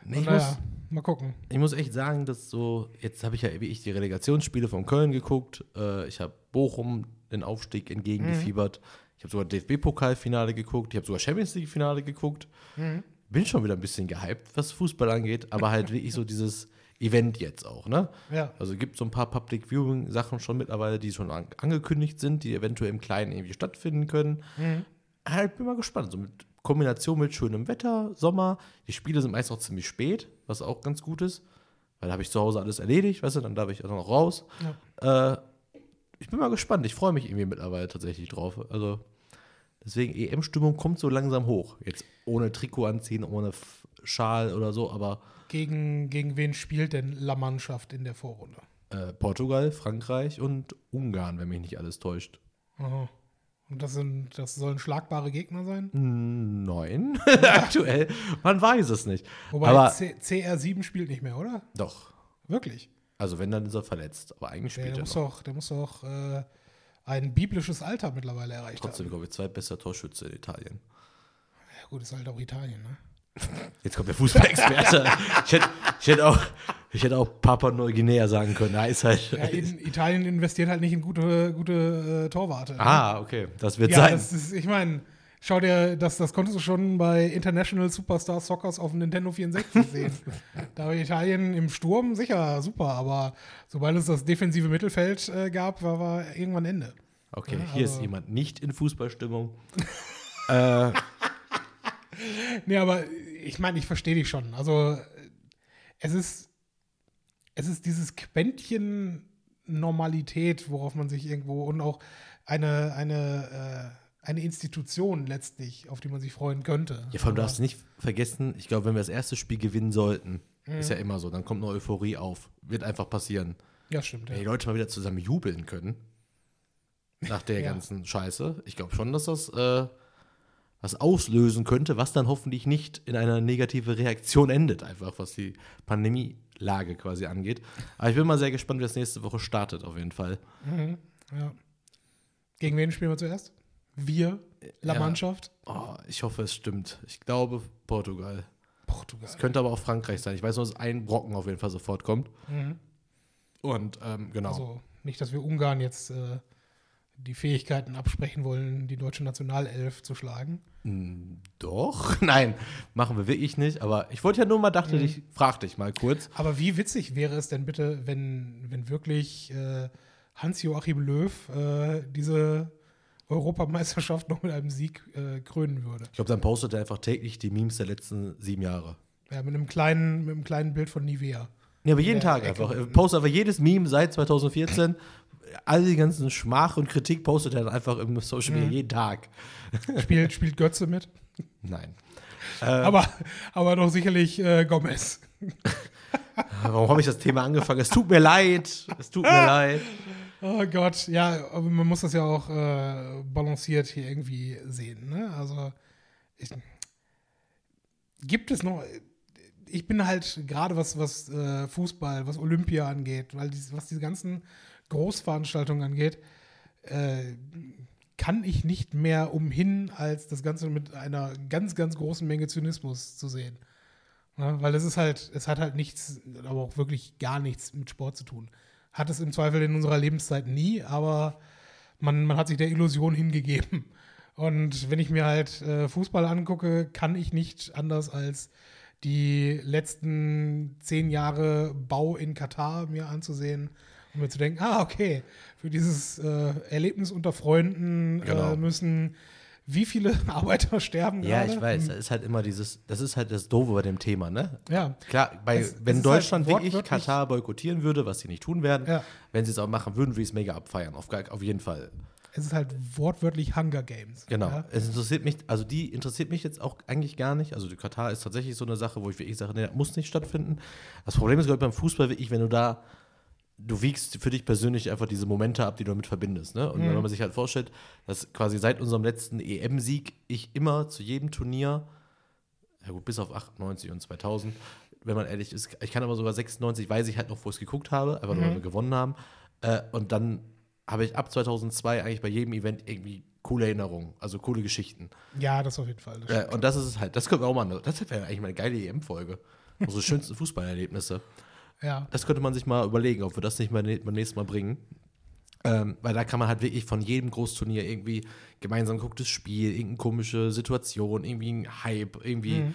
Nee, ich, naja, muss, mal gucken. ich muss echt sagen, dass so, jetzt habe ich ja wie ich die Relegationsspiele von Köln geguckt. Äh, ich habe Bochum den Aufstieg entgegengefiebert. Ich habe sogar DFB-Pokalfinale geguckt. Ich habe sogar Champions League-Finale geguckt. Bin schon wieder ein bisschen gehypt, was Fußball angeht, aber halt wirklich so dieses Event jetzt auch, ne? Ja. Also gibt so ein paar Public Viewing Sachen schon mittlerweile, die schon an angekündigt sind, die eventuell im Kleinen irgendwie stattfinden können. Halt bin mal gespannt. So mit Kombination mit schönem Wetter, Sommer. Die Spiele sind meist auch ziemlich spät, was auch ganz gut ist. Weil da habe ich zu Hause alles erledigt, weißt du, dann darf ich auch noch raus. Äh, ich bin mal gespannt. Ich freue mich irgendwie mittlerweile tatsächlich drauf. Also deswegen EM-Stimmung kommt so langsam hoch. Jetzt ohne Trikot anziehen, ohne Schal oder so, aber Gegen, gegen wen spielt denn La Mannschaft in der Vorrunde? äh, Portugal, Frankreich und Ungarn, wenn mich nicht alles täuscht. Aha. Und das, sind, das sollen schlagbare Gegner sein? Neun aktuell. Man weiß es nicht. Wobei aber C CR7 spielt nicht mehr, oder? doch. Wirklich? Also wenn, dann ist er verletzt. Aber eigentlich Der, spielt der, er muss noch. doch, der muss doch äh, ein biblisches Alter mittlerweile erreicht Trotzdem, haben. glaube ich, zweitbester Torschütze in Italien. Ja, gut, ist halt auch Italien, ne? Jetzt kommt der Fußballexperte. ich, hätte, ich, hätte auch, ich hätte auch Papua Neuguinea sagen können. Da ist halt. Ja, in, Italien investiert halt nicht in gute, gute äh, Torwarte. ne? ah, okay. Das wird ja, sein. das ist, ich meine, schau dir, das, das konntest du schon bei International Superstar Soccers auf dem Nintendo 64 sehen. da war Italien im Sturm sicher super, aber sobald es das defensive Mittelfeld äh, gab, war, war irgendwann Ende. Okay, Ja, hier also- ist jemand nicht in Fußballstimmung. äh, Nee, aber ich meine, ich verstehe dich schon. Also, es ist, es ist dieses Quäntchen Normalität, worauf man sich irgendwo und auch eine, eine, äh, eine Institution letztlich, auf die man sich freuen könnte. ja, vor allem darfst du nicht vergessen, ich glaube, wenn wir das erste Spiel gewinnen sollten, ist Mhm. ja immer so, dann kommt eine Euphorie auf. Wird einfach passieren. Ja, stimmt. Wenn die. Leute mal wieder zusammen jubeln können, nach der Ja. ganzen Scheiße, ich glaube schon, dass das äh, was auslösen könnte, was dann hoffentlich nicht in einer negative Reaktion endet, einfach was die Pandemielage quasi angeht. Aber ich bin mal sehr gespannt, wie das nächste Woche startet, auf jeden Fall. ja. Gegen wen spielen wir zuerst? Wir, La Ja. Mannschaft, Oh, ich hoffe, es stimmt. Ich glaube Portugal. Portugal. Es könnte aber auch Frankreich sein. Ich weiß nur, dass ein Brocken auf jeden Fall sofort kommt. Mhm. Und ähm, genau. Also nicht, dass wir Ungarn jetzt äh, die Fähigkeiten absprechen wollen, die deutsche Nationalelf zu schlagen. Mm, Doch, nein, machen wir wirklich nicht. Aber ich wollte ja nur mal, dachte Mhm. ich, frag dich mal kurz. Aber wie witzig wäre es denn bitte, wenn, wenn wirklich äh, Hans-Joachim Löw äh, diese Europameisterschaft noch mit einem Sieg äh, krönen würde? Ich glaube, dann postet er einfach täglich die Memes der letzten sieben Jahre. Ja, mit einem kleinen, mit einem kleinen Bild von Nivea. Ja, aber jeden Tag Ecke einfach. Er postet einfach jedes Meme seit 2014. All die ganzen Schmach und Kritik postet er dann einfach im Social Mhm. Media jeden Tag. Spielt, spielt Götze mit. Nein. Aber, aber doch sicherlich äh, Gomez. Warum habe ich das Thema angefangen? Es tut mir leid. Es tut mir leid. Oh Gott, ja, aber man muss das ja auch äh, balanciert hier irgendwie sehen. Ne? Also ich, gibt es noch. Ich bin halt gerade was, was äh, Fußball, was Olympia angeht, weil dies, was diese ganzen Großveranstaltungen angeht, äh, kann ich nicht mehr umhin, als das Ganze mit einer ganz, ganz großen Menge Zynismus zu sehen. Ja, weil es ist halt, es hat halt nichts, aber auch wirklich gar nichts mit Sport zu tun. Hat es im Zweifel in unserer Lebenszeit nie, aber man, man hat sich der Illusion hingegeben. Und wenn ich mir halt äh, Fußball angucke, kann ich nicht anders als die letzten zehn Jahre Bau in Katar mir anzusehen und mir zu denken, ah, okay, für dieses äh, Erlebnis unter Freunden Genau. äh, müssen wie viele Arbeiter sterben Ja, gerade? ich weiß. Das ist halt immer dieses, das ist halt das Doofe bei dem Thema, ne? Ja, Klar, bei, Es- es wenn ist Deutschland halt wirklich wortwörtlich- Katar boykottieren würde, was sie nicht tun werden, Ja. wenn sie es auch machen würden, würde ich es mega abfeiern. Auf, auf jeden Fall. es ist halt wortwörtlich Hunger Games. Genau. Ja? Es interessiert mich, also die interessiert mich jetzt auch eigentlich gar nicht. Also die Katar ist tatsächlich so eine Sache, wo ich wirklich sage, nee, das muss nicht stattfinden. Das Problem ist, glaube ich, beim Fußball wirklich, wenn du da du wiegst für dich persönlich einfach diese Momente ab, die du damit verbindest. Ne? Und Mhm. wenn man sich halt vorstellt, dass quasi seit unserem letzten EM-Sieg ich immer zu jedem Turnier, ja gut, bis auf 98 und 2000, wenn man ehrlich ist, ich kann aber sogar 96, weiß ich halt noch, wo ich es geguckt habe, einfach nur, weil Mhm. wir gewonnen haben. Äh, und dann habe ich ab 2002 eigentlich bei jedem Event irgendwie coole Erinnerungen, also coole Geschichten. Ja, das auf jeden Fall. Das Äh, und das ist es halt, das können wir auch mal, das wäre eigentlich mal eine geile EM-Folge. Unsere schönsten Fußballerlebnisse. Ja. Das könnte man sich mal überlegen, ob wir das nicht mal beim nächsten Mal bringen. Ähm, weil da kann man halt wirklich von jedem Großturnier irgendwie gemeinsam gegucktes Spiel, irgendeine komische Situation, irgendwie ein Hype, irgendwie Mhm.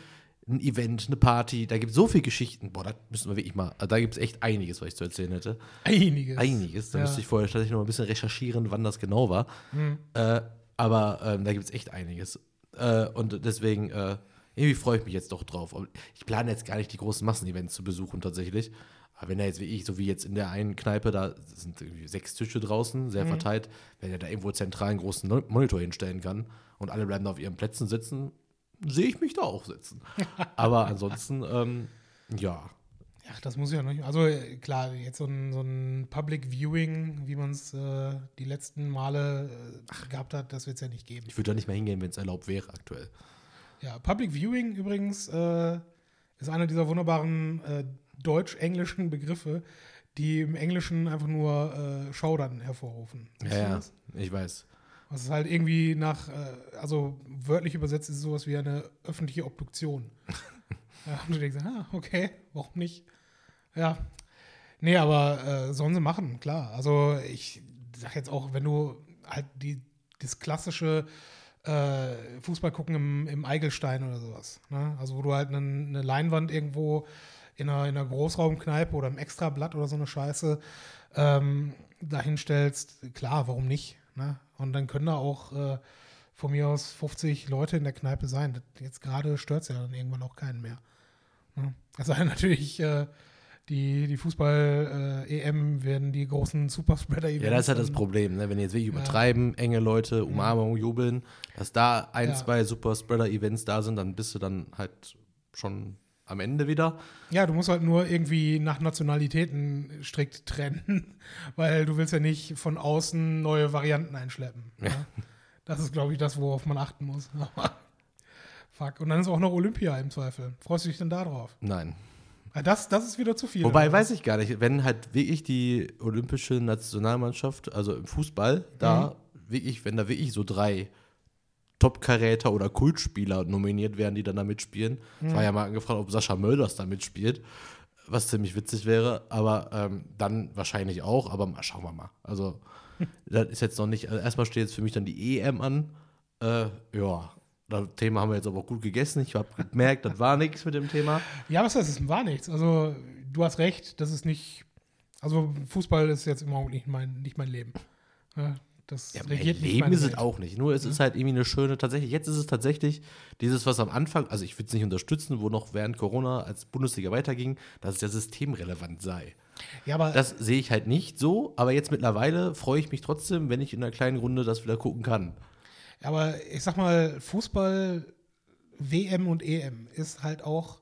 ein Event, eine Party. Da gibt es so viele Geschichten. Boah, da müssen wir wirklich mal, also da gibt es echt einiges, was ich zu erzählen hätte. Einiges. Einiges. Da Ja. müsste ich vorher tatsächlich noch ein bisschen recherchieren, wann das genau war. Mhm. Äh, aber ähm, da gibt es echt einiges. Äh, und deswegen, äh, irgendwie freue ich mich jetzt doch drauf. Ich plane jetzt gar nicht die großen Massenevents zu besuchen tatsächlich. Aber wenn er jetzt wie ich, so wie jetzt in der einen Kneipe, da sind irgendwie sechs Tische draußen, sehr Mhm. verteilt, wenn er da irgendwo zentral einen großen Monitor hinstellen kann und alle bleiben da auf ihren Plätzen sitzen, sehe ich mich da auch sitzen. Aber ansonsten, ähm, ja. Ach, das muss ja noch nicht. Also äh, klar, jetzt so ein, so ein Public Viewing, wie man es äh, die letzten Male äh, gehabt hat, das wird es ja nicht geben. Ich würde da nicht mehr hingehen, wenn es erlaubt wäre aktuell. Ja, Public Viewing übrigens äh, ist einer dieser wunderbaren äh, deutsch-englischen Begriffe, die im Englischen einfach nur äh, Schaudern hervorrufen. Weißt Ja, ja, ich weiß. Was ist halt irgendwie nach, äh, also wörtlich übersetzt ist es sowas wie eine öffentliche Obduktion. ja, und du denkst, ah, okay, warum nicht? Ja. Nee, aber äh, sollen sie machen, klar. Also ich sag jetzt auch, wenn du halt die, das klassische äh, Fußball gucken im, im Eigelstein oder sowas. Ne? Also wo du halt eine, eine Leinwand irgendwo in einer, in einer Großraumkneipe oder im Extrablatt oder so eine Scheiße ähm, dahinstellst, klar, warum nicht? Ne? Und dann können da auch äh, von mir aus 50 Leute in der Kneipe sein. Das, jetzt gerade stört es ja dann irgendwann auch keinen mehr. Ne? Denn natürlich, äh, die, die Fußball-EM werden die großen Superspreader-Events. Ja, das ist halt das Problem, ne? wenn die jetzt wirklich übertreiben, enge Leute, Umarmung, jubeln, dass da ein, Ja. zwei Super-Spreader-Events da sind, dann bist du dann halt schon am Ende wieder. Ja, du musst halt nur irgendwie nach Nationalitäten strikt trennen, weil du willst ja nicht von außen neue Varianten einschleppen. Ja. Das ist, glaube ich, das, worauf man achten muss. Fuck. Und dann ist auch noch Olympia im Zweifel. Freust du dich denn da drauf? Nein. Ja, Das, das ist wieder zu viel. Wobei, weiß ich gar nicht, wenn halt wirklich die olympische Nationalmannschaft, also im Fußball, da wirklich, wenn da wirklich so drei Top-Karäter oder Kultspieler nominiert werden, die dann da mitspielen. Ich war ja mal angefragt, ob Sascha Mölders da mitspielt, was ziemlich witzig wäre, aber ähm, dann wahrscheinlich auch, aber mal, schauen wir mal. Also, das ist jetzt noch nicht, also erstmal steht jetzt für mich dann die EM an. Äh, ja, das Thema haben wir jetzt aber auch gut gegessen. Ich habe gemerkt, das war nichts mit dem Thema. Ja, was heißt, es war nichts. Also, du hast recht, das ist nicht. Also, Fußball ist jetzt im nicht mein, nicht mein Leben. Ja, das Ja, regiert nicht Leben ist es auch nicht. Nur es ist halt irgendwie eine schöne, tatsächlich, jetzt ist es tatsächlich dieses, was am Anfang, also ich würde es nicht unterstützen, wo noch während Corona als Bundesliga weiterging, dass es ja systemrelevant sei. Ja, aber Das sehe ich halt nicht so, aber jetzt mittlerweile freue ich mich trotzdem, wenn ich in einer kleinen Runde das wieder gucken kann. Aber ich sag mal, Fußball, WM und EM ist halt auch,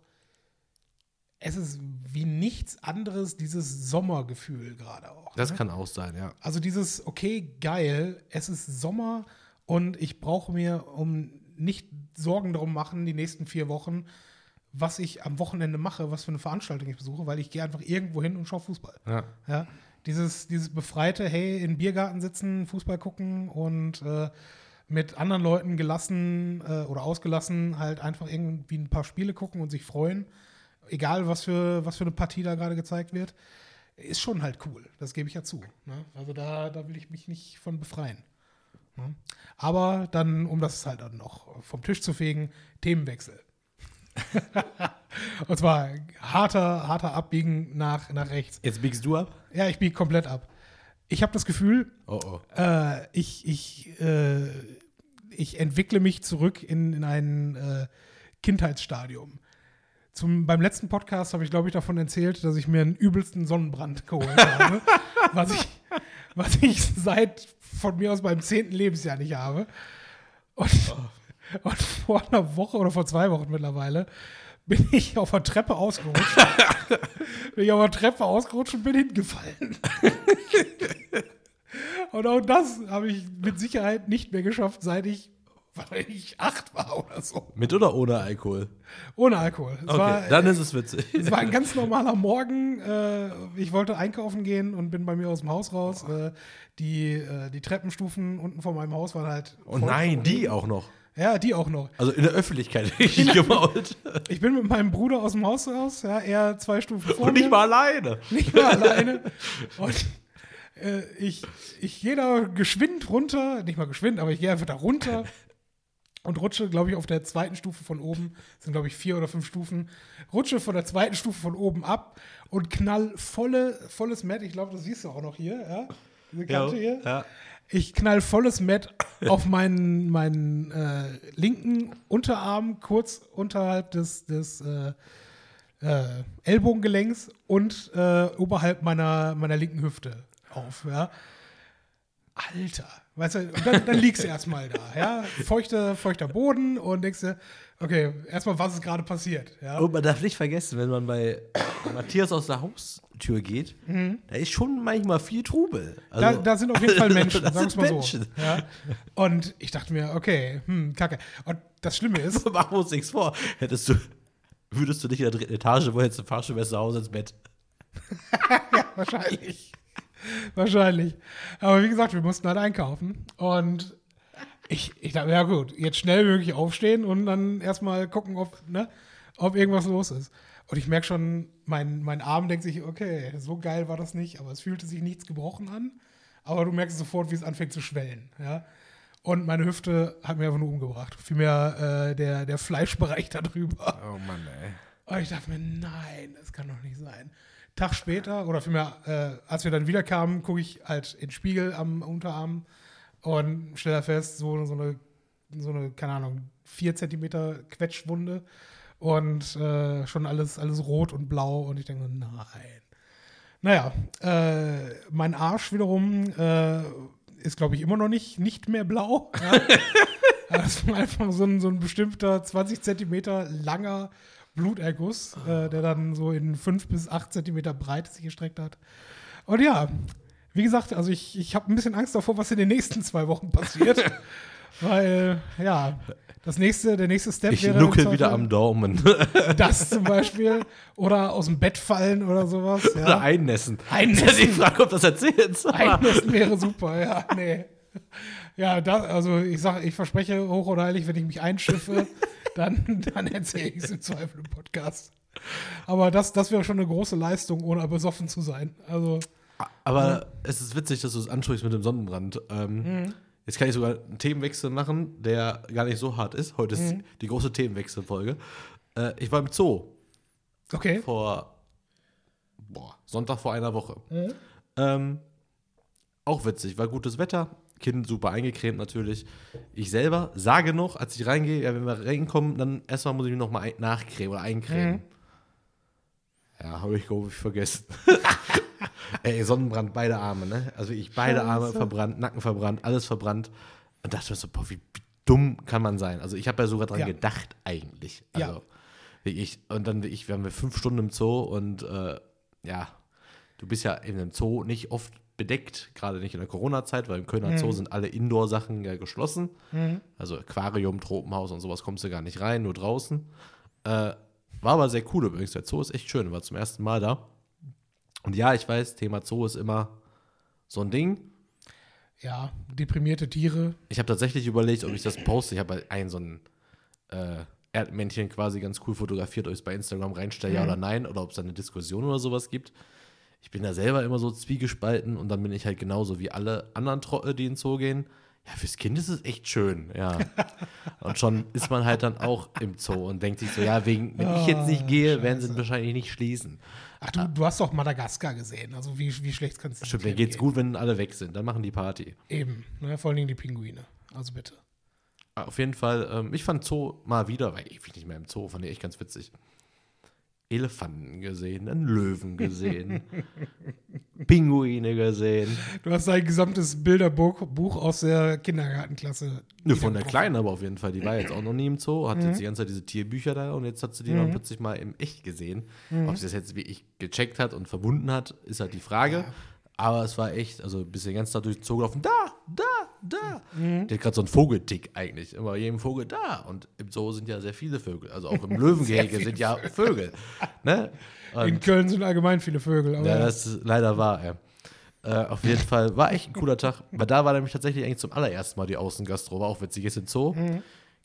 es ist wie nichts anderes dieses Sommergefühl gerade auch. Das ne? kann auch sein, ja. Also dieses, okay, geil, es ist Sommer und ich brauche mir um nicht Sorgen darum machen, die nächsten vier Wochen, was ich am Wochenende mache, was für eine Veranstaltung ich besuche, weil ich gehe einfach irgendwo hin und schaue Fußball. ja. Ja, dieses, dieses befreite, hey, in Biergarten sitzen, Fußball gucken und äh, mit anderen Leuten gelassen äh, oder ausgelassen halt einfach irgendwie ein paar Spiele gucken und sich freuen, egal was für, was für eine Partie da gerade gezeigt wird, ist schon halt cool. Das gebe ich ja zu. Ne? Also da, da will ich mich nicht von befreien. Ne? Aber dann, um das halt dann noch vom Tisch zu fegen, Themenwechsel. und zwar harter, harter Abbiegen nach, nach rechts. Jetzt biegst du ab? Ja, ich biege komplett ab. Ich habe das Gefühl, Oh, oh. äh, ich, ich, äh, ich entwickle mich zurück in, in ein äh, Kindheitsstadium. Zum, beim letzten Podcast habe ich, glaube ich, davon erzählt, dass ich mir einen übelsten Sonnenbrand geholt habe, was ich, was ich seit von mir aus meinem zehnten Lebensjahr nicht habe. Und, und vor einer Woche oder vor zwei Wochen mittlerweile bin ich auf der Treppe ausgerutscht. bin ich auf der Treppe ausgerutscht und bin hingefallen. und auch das habe ich mit Sicherheit nicht mehr geschafft, seit ich, weil ich acht war oder so. Mit oder ohne Alkohol? Ohne Alkohol. Es Okay, war, dann ist es witzig. es war ein ganz normaler Morgen. Äh, ich wollte einkaufen gehen und bin bei mir aus dem Haus raus. Äh, die, äh, die Treppenstufen unten vor meinem Haus waren halt. Oh nein, die auch noch. Ja, die auch noch. Also in der Öffentlichkeit richtig gemault. Ich bin mit meinem Bruder aus dem Haus raus, ja, er zwei Stufen vor Und mir. nicht mal alleine. nicht mal alleine. Und äh, ich, ich gehe da geschwind runter, nicht mal geschwind, aber ich gehe einfach da runter und rutsche, glaube ich, auf der zweiten Stufe von oben, das sind, glaube ich, vier oder fünf Stufen, rutsche von der zweiten Stufe von oben ab und knall volle, volles Met, ich glaube, das siehst du auch noch hier, ja, diese Kante hier. ja. Ich knall volles Met auf meinen, meinen äh, linken Unterarm, kurz unterhalb des, des äh, äh, Ellbogengelenks und äh, oberhalb meiner, meiner linken Hüfte auf. Ja. Alter, weißt du, dann, dann liegst du erstmal da, ja, feuchter, feuchter Boden und denkst dir, okay, erstmal, was ist gerade passiert, ja. Und man darf nicht vergessen, wenn man bei Matthias aus der Haustür geht, da ist schon manchmal viel Trubel. Da, Also, da sind auf jeden Fall Menschen, sagen wir sind mal so. Menschen. Ja. Und ich dachte mir, okay, hm, kacke. Und das Schlimme ist, machen wir uns nichts vor. Hättest du, würdest du nicht in der dritten Etage, wo Fahrstuhl wärst, zu Hause ins Bett. Wahrscheinlich. Wahrscheinlich. Aber wie gesagt, wir mussten halt einkaufen. Und ich, ich dachte, ja gut, jetzt schnell möglich aufstehen und dann erstmal gucken, ob, ne, ob irgendwas los ist. Und ich merke schon, mein, mein Arm denkt sich, okay, so geil war das nicht, aber es fühlte sich nichts gebrochen an. Aber du merkst sofort, wie es anfängt zu schwellen. Ja? Und meine Hüfte hat mir einfach nur umgebracht. Vielmehr äh, der, der Fleischbereich da drüber. Oh Mann, ey. Und ich dachte mir, nein, das kann doch nicht sein. Tag später, oder vielmehr, äh, als wir dann wieder kamen, gucke ich halt in den Spiegel am Unterarm und stelle fest, so, so, eine, so eine, keine Ahnung, vier Zentimeter Quetschwunde und äh, schon alles, alles rot und blau und ich denke, nein. Naja, äh, mein Arsch wiederum äh, ist, glaube ich, immer noch nicht, nicht mehr blau. Ja. das war einfach so ein, so ein bestimmter 20 Zentimeter langer Bluterguss, äh, der dann so in 5 bis 8 Zentimeter Breite sich gestreckt hat. Und ja, wie gesagt, also ich, ich habe ein bisschen Angst davor, was in den nächsten zwei Wochen passiert. Weil, ja, das nächste, der nächste Step Ich wäre. nuckel wieder am Daumen. Das zum Beispiel. Oder aus dem Bett fallen oder sowas. Oder Ja. einnässen. Einnässen. Ist die Frage, ob das erzählt. Einnässen wäre super, ja, nee. Ja, das, also ich sage, ich verspreche hoch oder heilig, wenn ich mich einschiffe, dann, dann erzähle ich es im Zweifel im Podcast. Aber das, das wäre schon eine große Leistung, ohne besoffen zu sein. Also, Aber es ist witzig, dass du es ansprichst mit dem Sonnenbrand. Ähm, Jetzt kann ich sogar einen Themenwechsel machen, der gar nicht so hart ist. Heute ist die große Themenwechselfolge. Äh, ich war im Zoo okay. vor boah, Sonntag vor einer Woche. Ähm, auch witzig, war gutes Wetter, Kind super eingecremt natürlich. Ich selber sage noch, als ich reingehe, ja, wenn wir reinkommen, dann erstmal muss ich mich noch mal ein nachcremen oder eincremen. Ja, habe ich, glaube ich, vergessen. Ey, Sonnenbrand, beide Arme, ne? Also ich beide Arme Scheiße. verbrannt, Nacken verbrannt, alles verbrannt. Und dachte mir so, boah, wie, wie dumm kann man sein? Also ich habe ja sogar dran Ja. gedacht eigentlich. Ja. Also, ich, und dann, ich, wir haben wir fünf Stunden im Zoo und äh, ja, du bist ja in einem Zoo nicht oft bedeckt, gerade nicht in der Corona-Zeit, weil im Kölner Zoo sind alle Indoor-Sachen ja geschlossen. Also Aquarium, Tropenhaus und sowas kommst du gar nicht rein, nur draußen. Äh, war aber sehr cool übrigens. Der Zoo ist echt schön, war zum ersten Mal da. Und ja, ich weiß, Thema Zoo ist immer so ein Ding. Ja, deprimierte Tiere. Ich habe tatsächlich überlegt, ob ich das poste. Ich habe halt ein so ein äh, Erdmännchen quasi ganz cool fotografiert, ob ich es bei Instagram reinstelle, ja oder nein, oder ob es da eine Diskussion oder sowas gibt. Ich bin da selber immer so zwiegespalten und dann bin ich halt genauso wie alle anderen Trottel, die in den Zoo gehen. Ja, fürs Kind ist es echt schön, ja. und schon ist man halt dann auch im Zoo und denkt sich so, ja, wegen, wenn ich jetzt nicht gehe, werden sie ihn wahrscheinlich nicht schließen. Ach, du, du hast doch Madagaskar gesehen. Also, wie, wie schlecht kannst du Stimmt, mir geht's gut, wenn alle weg sind, dann machen die Party. Eben. Ne? Vor allen Dingen die Pinguine. Also bitte. Auf jeden Fall, ähm, ich fand Zoo mal wieder, weil ewig nicht mehr im Zoo, fand ich echt ganz witzig. Elefanten gesehen, einen Löwen gesehen, Pinguine gesehen. Du hast ein gesamtes Bilderbuch Buch aus der Kindergartenklasse. Ne, von der. Kleinen aber auf jeden Fall. Die war jetzt auch noch nie im Zoo, hat Mhm. jetzt die ganze Zeit diese Tierbücher da und jetzt hat sie die dann plötzlich mal im Echt gesehen. Mhm. Ob sie das jetzt wie ich gecheckt hat und verbunden hat, ist halt die Frage. Aber es war echt, also bis den ganzen Tag durch den Zoo gelaufen, da, da, da. Mhm. Die hat gerade so einen Vogeltick eigentlich. Immer jedem Vogel da. Und im Zoo sind ja sehr viele Vögel. Also auch im Löwengehege sind ja Vögel. Ne? In Köln sind allgemein viele Vögel. Aber ja, das ist leider wahr, ja. Äh, auf jeden Fall war echt ein cooler Tag. Weil da war nämlich tatsächlich eigentlich zum allerersten Mal die Außengastro. War auch witzig. Gehst in den Zoo,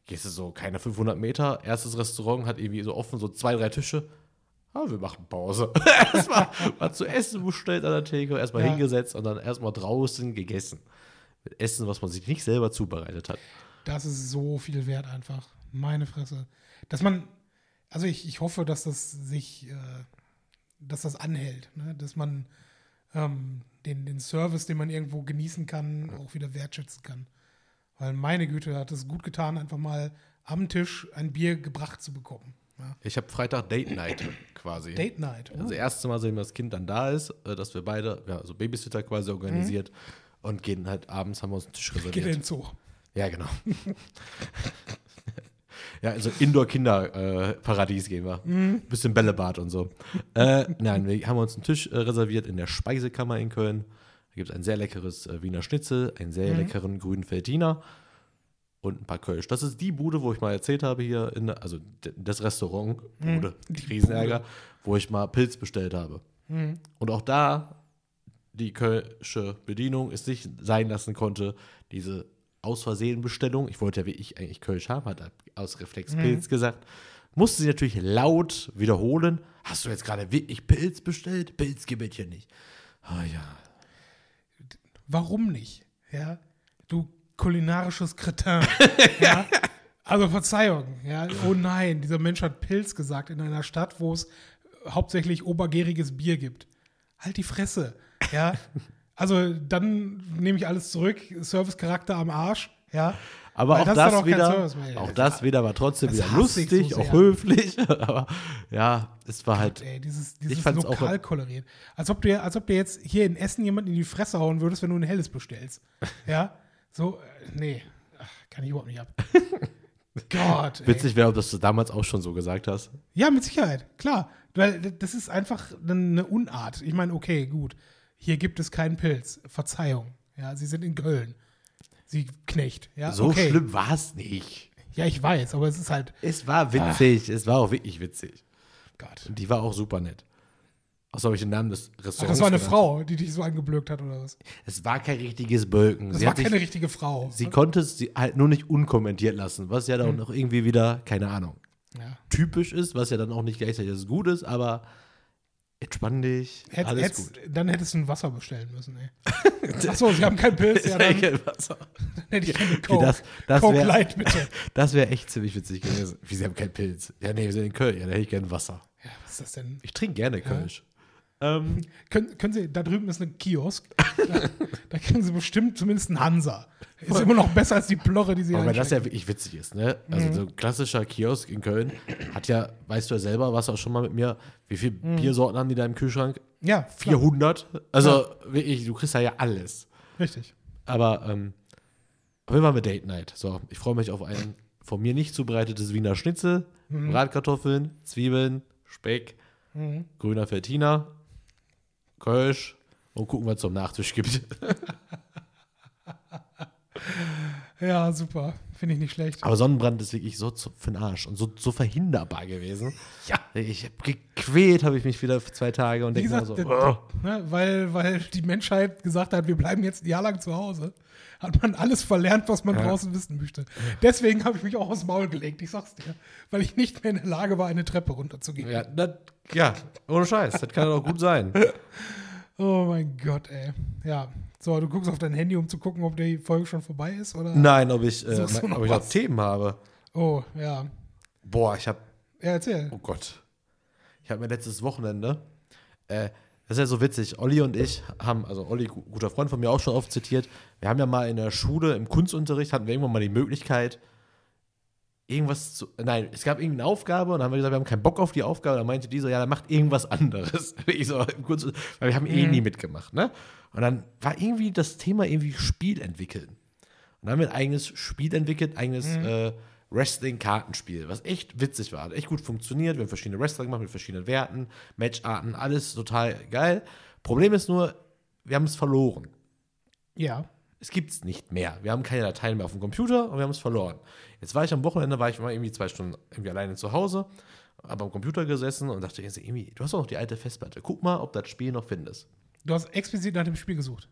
gehst du so keine 500 Meter. Erstes Restaurant hat irgendwie so offen, so zwei, drei Tische. Ah, wir machen Pause. erstmal mal zu essen bestellt an der Theke, erstmal Ja. hingesetzt und dann erstmal draußen gegessen. Mit Essen, was man sich nicht selber zubereitet hat. das ist so viel wert einfach. Meine Fresse. Dass man, also ich, ich hoffe, dass das sich, äh, dass das anhält. Ne? Dass man ähm, den, den Service, den man irgendwo genießen kann, auch wieder wertschätzen kann. Weil meine Güte hat es gut getan, einfach mal am Tisch ein Bier gebracht zu bekommen. Ja? Ich habe Freitag Date Night quasi. Date Night. Also erste Mal, seitdem das Kind dann da ist, äh, dass wir beide, ja, so Babysitter quasi organisiert und gehen halt abends, haben wir uns einen Tisch Geht in reserviert. den Zoo. Ja, genau. ja, also Indoor-Kinder-Paradies gehen wir. Bisschen Bällebad und so. äh, nein, wir haben uns einen Tisch äh, reserviert in der Speisekammer in Köln. Da gibt es ein sehr leckeres äh, Wiener Schnitzel, einen sehr leckeren grünen Feldiner und ein paar Kölsch. Das ist die Bude, wo ich mal erzählt habe hier, in, der- also das Restaurant, Bude, Die Riesenärger, wo ich mal Pilz bestellt habe. Und auch da, die Kölsche Bedienung es nicht sein lassen konnte, diese aus Versehen Bestellung, ich wollte ja wie ich eigentlich Kölsch haben, hat er aus Reflex Pilz gesagt, musste sie natürlich laut wiederholen. Hast du jetzt gerade wirklich Pilz bestellt? Pilz gibt es hier nicht. Ah ja. Warum nicht? Ja, du kulinarisches Kretin. ja? Also Verzeihung. Ja? Oh nein, dieser Mensch hat Pilz gesagt in einer Stadt, wo es hauptsächlich obergäriges Bier gibt. Halt die Fresse. Ja. Also dann nehme ich alles zurück. Servicecharakter am Arsch. Ja. Aber Weil auch das auch wieder, auch das wieder war trotzdem Das wieder ich so lustig, sehr. auch höflich. Aber ja, es war halt. Ey, dieses, dieses fand's lokal koloriert. Als ob, du, als ob du jetzt hier in Essen jemanden in die Fresse hauen würdest, wenn du ein helles bestellst. Ja? So, äh, nee. Ach, kann ich überhaupt nicht ab. Gott. Ey. Witzig wäre, ob das du damals auch schon so gesagt hast. Ja, mit Sicherheit, klar. Weil das ist einfach eine Unart. Ich meine, okay, gut. Hier gibt es keinen Pilz. Verzeihung. Ja, sie sind in Köln. Sie Knecht. Ja, So okay. schlimm war es nicht. Ja, ich weiß, aber es ist halt. Es war witzig. Es war auch wirklich witzig. Gott. Und die war auch super nett. Außer habe ich den Namen des Restaurants. Ach, das war eine genannt. Frau, die dich so angeblökt hat, oder was? Es war kein richtiges Bölken. Das sie war hat sich, keine richtige Frau. sie konnte es sie halt nur nicht unkommentiert lassen, was ja dann noch irgendwie wieder, keine Ahnung, ja. typisch ist, was ja dann auch nicht gleichzeitig das gut ist, aber entspann dich, Hätt, alles hätt's- gut. Dann hättest du ein Wasser bestellen müssen, ey. Achso, sie haben keinen Pilz, ja, dann, dann Wasser. hätte ich eine Okay, Coke. das das Coke wäre Light, bitte. das wär echt ziemlich witzig gewesen. Wie, sie haben keinen Pilz. Ja, nee, wir sind in Köln. Ja, da hätte ich gerne Wasser. Ja, was ist das denn? Ich trinke gerne Kölsch. Ähm, Können, können Sie, da drüben ist ein Kiosk. Da, da kriegen Sie bestimmt zumindest einen Hansa. Ist immer noch besser als die Plorre, die Sie Aber weil das ja wirklich witzig ist, ne? Also so ein klassischer Kiosk in Köln hat ja, weißt du ja selber, warst du auch schon mal mit mir, wie viele Biersorten haben die da im Kühlschrank? Ja, klar, 400? Also wirklich, du kriegst da ja alles. richtig. Aber ähm, auf jeden Fall mit Date Night. So, ich freue mich auf ein von mir nicht zubereitetes Wiener Schnitzel, Bratkartoffeln, Zwiebeln, Speck, grüner Feltiner, Kölsch und gucken, was es zum Nachtisch gibt. Ja, super. Finde ich nicht schlecht. Aber Sonnenbrand ist wirklich so zu, für den Arsch und so, so verhinderbar gewesen. Ja. Ich hab gequält, habe ich mich wieder für zwei Tage und denke so, oh. ne, weil, weil die Menschheit gesagt hat, wir bleiben jetzt ein Jahr lang zu Hause, hat man alles verlernt, was man Ja. draußen wissen möchte. Deswegen habe ich mich auch aufs Maul gelegt, ich sag's dir. Weil ich nicht mehr in der Lage war, eine Treppe runterzugehen. ja, das, ja, ohne Scheiß, das kann doch gut sein. Oh mein Gott, ey. Ja. So, du guckst auf dein Handy, um zu gucken, ob die Folge schon vorbei ist, oder? Nein, ob ich, äh, mein- ob ich noch? Themen habe. Oh, ja. Boah, ich habe Ja, erzähl. Oh Gott. Ich habe mir letztes Wochenende, äh, das ist ja so witzig, Olli und ich haben, also Olli, gu- guter Freund von mir, auch schon oft zitiert, wir haben ja mal in der Schule, im Kunstunterricht, hatten wir irgendwann mal die Möglichkeit, irgendwas zu. Nein, es gab irgendeine Aufgabe und dann haben wir gesagt, wir haben keinen Bock auf die Aufgabe. Dann meinte die so, ja, dann macht irgendwas anderes. Ich so, kurz, weil wir haben eh Mhm. nie mitgemacht, ne? Und dann war irgendwie das Thema irgendwie Spiel entwickeln. Und dann haben wir ein eigenes Spiel entwickelt, eigenes Mhm. äh, Wrestling-Kartenspiel, was echt witzig war, hat echt gut funktioniert. Wir haben verschiedene Wrestler gemacht mit verschiedenen Werten, Matcharten, alles total geil. Problem ist nur, wir haben es verloren. Ja. Es gibt es nicht mehr. Wir haben keine Dateien mehr auf dem Computer und wir haben es verloren. Jetzt war ich am Wochenende, war ich mal irgendwie zwei Stunden irgendwie alleine zu Hause, habe am Computer gesessen und dachte irgendwie, du hast doch noch die alte Festplatte. Guck mal, ob du das Spiel noch findest. Du hast explizit nach dem Spiel gesucht.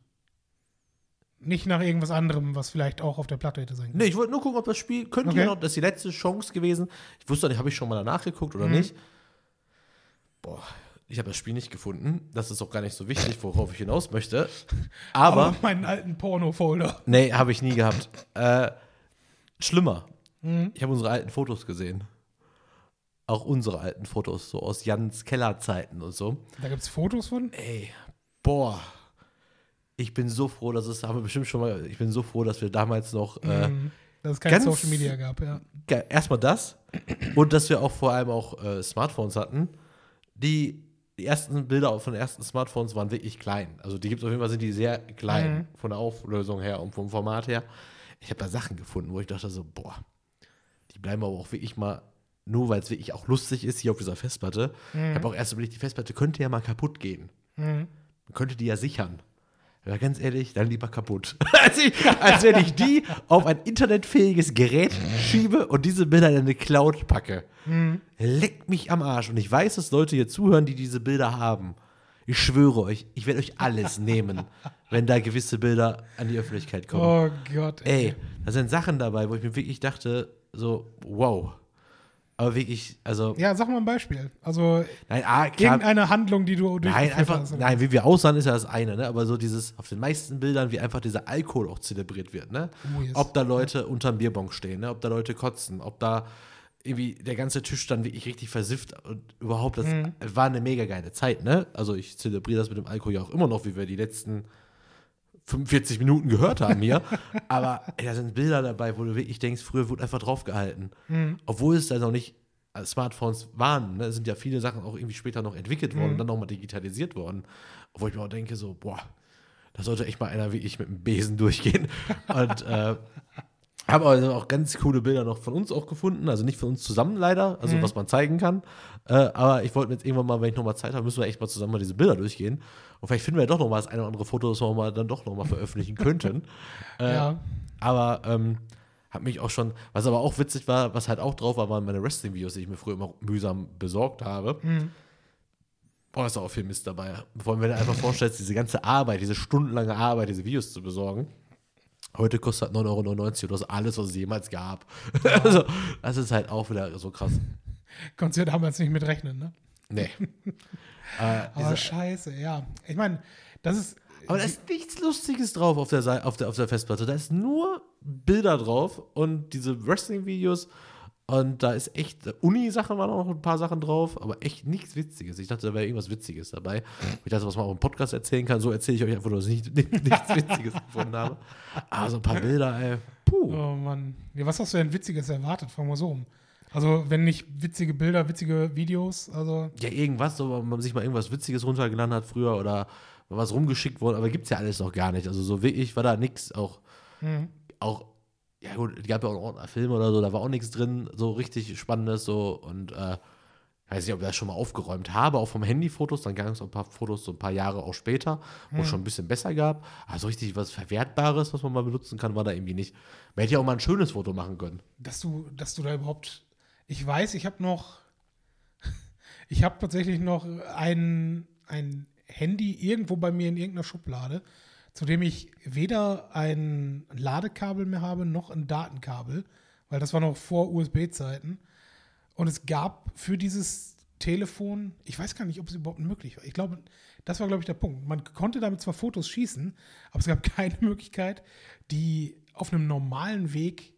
Nicht nach irgendwas anderem, was vielleicht auch auf der Platte hätte sein können. Nee, ich wollte nur gucken, ob das Spiel könnte Okay. ja noch, das ist die letzte Chance gewesen. Ich wusste nicht, habe ich schon mal danach geguckt oder nicht. Boah, ich habe das Spiel nicht gefunden. Das ist auch gar nicht so wichtig, worauf ich hinaus möchte. Aber, meinen alten Porno-Folder. nee, habe ich nie gehabt. Äh, schlimmer. Mhm. Ich habe unsere alten Fotos gesehen. Auch unsere alten Fotos, so aus Jans Kellerzeiten und so. Da gibt es Fotos von. Ey, boah. Ich bin so froh, dass es, haben wir bestimmt schon mal, ich bin so froh, dass wir damals noch äh, Mhm. Dass es kein ganz- Social Media gab, ja. Erstmal das und dass wir auch vor allem auch äh, Smartphones hatten. Die, die ersten Bilder von den ersten Smartphones waren wirklich klein. Also die gibt es auf jeden Fall, sind die sehr klein Mhm. von der Auflösung her und vom Format her. Ich habe da Sachen gefunden, wo ich dachte so, boah, die bleiben aber auch wirklich mal, nur weil es wirklich auch lustig ist hier auf dieser Festplatte. Ich habe auch erst überlegt, die Festplatte könnte ja mal kaputt gehen. Mhm. Man könnte die ja sichern. Aber ganz ehrlich, dann lieber kaputt. als, ich, als wenn ich die auf ein internetfähiges Gerät schiebe und diese Bilder in eine Cloud packe. Leckt mich am Arsch. Und ich weiß, dass Leute hier zuhören, die diese Bilder haben. Ich schwöre euch, ich werde euch alles nehmen, wenn da gewisse Bilder an die Öffentlichkeit kommen. Oh Gott. Ey, da sind Sachen dabei, wo ich mir wirklich dachte, so, wow. Aber wirklich, also, Ja, sag mal ein Beispiel. Also nein, ah, klar, irgendeine Handlung, die du Nein, einfach, hast. nein, wie wir aussahen, ist ja das eine, ne? Aber so dieses, auf den meisten Bildern, wie einfach dieser Alkohol auch zelebriert wird, ne? Oh, yes. Ob da Leute unterm Bierbong stehen, ne? Ob da Leute kotzen, ob da irgendwie der ganze Tisch dann wirklich richtig versifft und überhaupt, das Mhm. war eine mega geile Zeit, ne? Also ich zelebriere das mit dem Alkohol ja auch immer noch, wie wir die letzten 45 Minuten gehört haben hier. Aber ey, da sind Bilder dabei, wo du wirklich denkst, früher wurde einfach draufgehalten. Mhm. Obwohl es dann noch nicht äh, Smartphones waren, ne, sind ja viele Sachen auch irgendwie später noch entwickelt worden und dann nochmal digitalisiert worden. Wo ich mir auch denke, so, boah, da sollte echt mal einer wie ich mit dem Besen durchgehen. und äh, habe also auch ganz coole Bilder noch von uns auch gefunden, also nicht von uns zusammen leider, also was man zeigen kann. Äh, aber ich wollte mir jetzt irgendwann mal, wenn ich nochmal Zeit habe, müssen wir echt mal zusammen mal diese Bilder durchgehen. Und vielleicht finden wir ja doch noch mal das eine oder andere Foto, das wir mal dann doch noch mal veröffentlichen könnten. äh, Ja. aber ähm, hat mich auch schon, was aber auch witzig war, was halt auch drauf war, waren meine Wrestling-Videos, die ich mir früher immer mühsam besorgt habe. Mhm. Boah, ist auch viel Mist dabei. Vor allem, wenn du einfach vorstellst, diese ganze Arbeit, diese stundenlange Arbeit, diese Videos zu besorgen. Heute kostet halt 9,99 Euro und du hast alles, was es jemals gab. also, das ist halt auch wieder so krass. Konntest du ja damals nicht mit rechnen, ne? Nee. äh, Aber scheiße, ja. Ich meine, das ist. aber da ist nichts Lustiges drauf auf der, auf der, auf der Festplatte. Da ist nur Bilder drauf und diese Wrestling-Videos. Und da ist echt, Uni-Sachen waren auch noch ein paar Sachen drauf, aber echt nichts Witziges. Ich dachte, da wäre irgendwas Witziges dabei. Ich dachte, was man auch im Podcast erzählen kann, so erzähle ich euch einfach nur, dass ich nicht, nicht, nichts Witziges gefunden habe. Aber so ein paar Bilder, ey. Puh. Oh Mann. Ja, was hast du denn Witziges erwartet? Fangen wir so um. Also, wenn nicht witzige Bilder, witzige Videos, also. Ja, irgendwas, so, man sich mal irgendwas Witziges runtergeladen hat früher oder was rumgeschickt worden, aber gibt's ja alles noch gar nicht. Also so wirklich war da nichts, auch, Mhm. auch, ja gut, es gab ja auch Ordner Filme oder so, da war auch nichts drin, so richtig Spannendes so und äh, ich weiß nicht, ob ich das schon mal aufgeräumt habe, auch vom Handyfotos, dann gab es ein paar Fotos so ein paar Jahre auch später, wo es schon ein bisschen besser gab. Aber so richtig was Verwertbares, was man mal benutzen kann, war da irgendwie nicht. Man hätte ja auch mal ein schönes Foto machen können. dass du, dass du da überhaupt. Ich weiß, ich habe noch. Ich habe tatsächlich noch ein, ein Handy irgendwo bei mir in irgendeiner Schublade, zu dem ich weder ein Ladekabel mehr habe, noch ein Datenkabel, weil das war noch vor USB-Zeiten. Und es gab für dieses Telefon, ich weiß gar nicht, ob es überhaupt möglich war. Ich glaube, das war, glaube ich, der Punkt. Man konnte damit zwar Fotos schießen, aber es gab keine Möglichkeit, die auf einem normalen Weg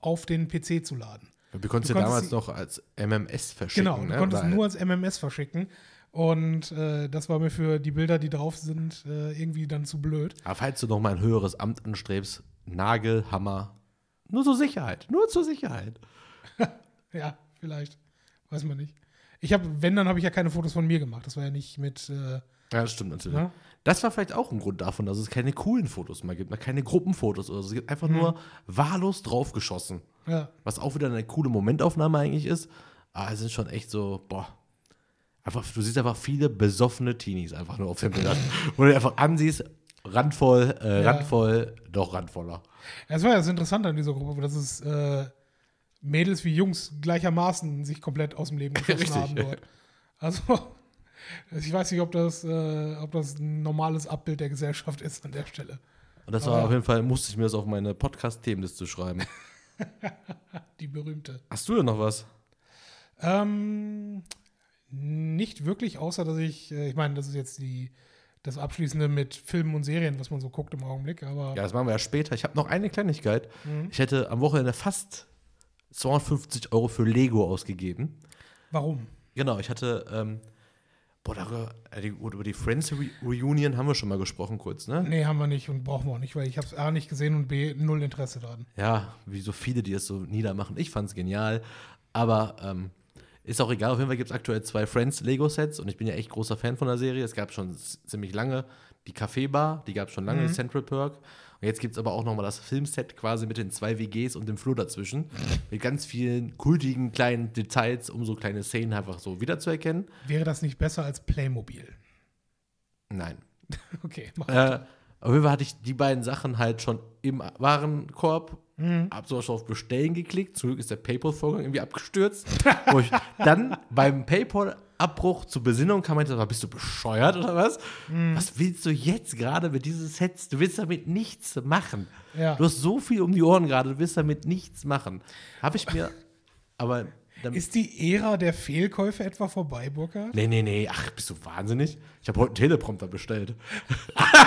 auf den PC zu laden. Wir konnten es Du ja konntest damals noch als MMS verschicken. Genau, du ne? konntest Weil- nur als MMS verschicken. Und äh, das war mir für die Bilder, die drauf sind, äh, irgendwie dann zu blöd. Aber falls du noch mal ein höheres Amt anstrebst, Nagel, Hammer, nur zur Sicherheit, nur zur Sicherheit. Ja, vielleicht. Weiß man nicht. Ich habe, wenn, dann habe ich ja keine Fotos von mir gemacht. Das war ja nicht mit. Äh, Ja, das stimmt natürlich. ne? Das war vielleicht auch ein Grund davon, dass es keine coolen Fotos mehr gibt, mal keine Gruppenfotos oder so. Es gibt einfach nur wahllos draufgeschossen. Ja. Was auch wieder eine coole Momentaufnahme eigentlich ist. Aber es sind schon echt so, boah. Einfach, du siehst einfach viele besoffene Teenies einfach nur auf den Bildern. Wo du einfach ansiehst, randvoll, äh, Ja. randvoll, doch randvoller. Ja, Es war ja das Interessante an dieser Gruppe, dass es äh, Mädels wie Jungs gleichermaßen sich komplett aus dem Leben geschossen haben dort. Also, ich weiß nicht, ob das, äh, ob das ein normales Abbild der Gesellschaft ist an der Stelle. Und das Aber war ja. auf jeden Fall, musste ich mir das auf meine Podcast-Themenliste schreiben. Die berühmte. Hast du denn noch was? Ähm, nicht wirklich, außer dass ich, äh, ich meine, das ist jetzt die, das Abschließende mit Filmen und Serien, was man so guckt im Augenblick, aber Ja, das machen wir ja später. Ich habe noch eine Kleinigkeit. Mhm. Ich hätte am Wochenende fast 250 Euro für Lego ausgegeben. warum? Genau, ich hatte, ähm, boah, darüber, äh, die, über die Friends Re Reunion haben wir schon mal gesprochen kurz, ne? Nee, haben wir nicht und brauchen wir auch nicht, weil ich habe es A nicht gesehen und B null Interesse daran. Ja, wie so viele, die es so niedermachen. Ich fand es genial, aber ähm, ist auch egal. Auf jeden Fall gibt es aktuell zwei Friends Lego-Sets und ich bin ja echt großer Fan von der Serie. Es gab schon ziemlich lange die Café-Bar, die gab es schon lange, Mhm. Central Perk. Und jetzt gibt es aber auch nochmal das Filmset quasi mit den zwei WGs und dem Flur dazwischen. Mit ganz vielen kultigen kleinen Details, um so kleine Szenen einfach so wiederzuerkennen. Wäre das nicht besser als Playmobil? Nein. Okay, mach Äh, auf jeden Fall hatte ich die beiden Sachen halt schon im Warenkorb. Mhm. Hab so auf Bestellen geklickt. Zum Glück ist der PayPal-Vorgang irgendwie abgestürzt. wo ich dann beim PayPal-Abbruch zur Besinnung kam, meinte, ich, bist du bescheuert oder was? Mhm. Was willst du jetzt gerade mit diesen Sets? Du willst damit nichts machen. Ja. Du hast so viel um die Ohren gerade, du willst damit nichts machen. Habe ich mir, aber Ist die Ära der Fehlkäufe etwa vorbei, Burkhard? Nee, nee, nee. Ach, bist du wahnsinnig? Ich habe heute einen Teleprompter bestellt.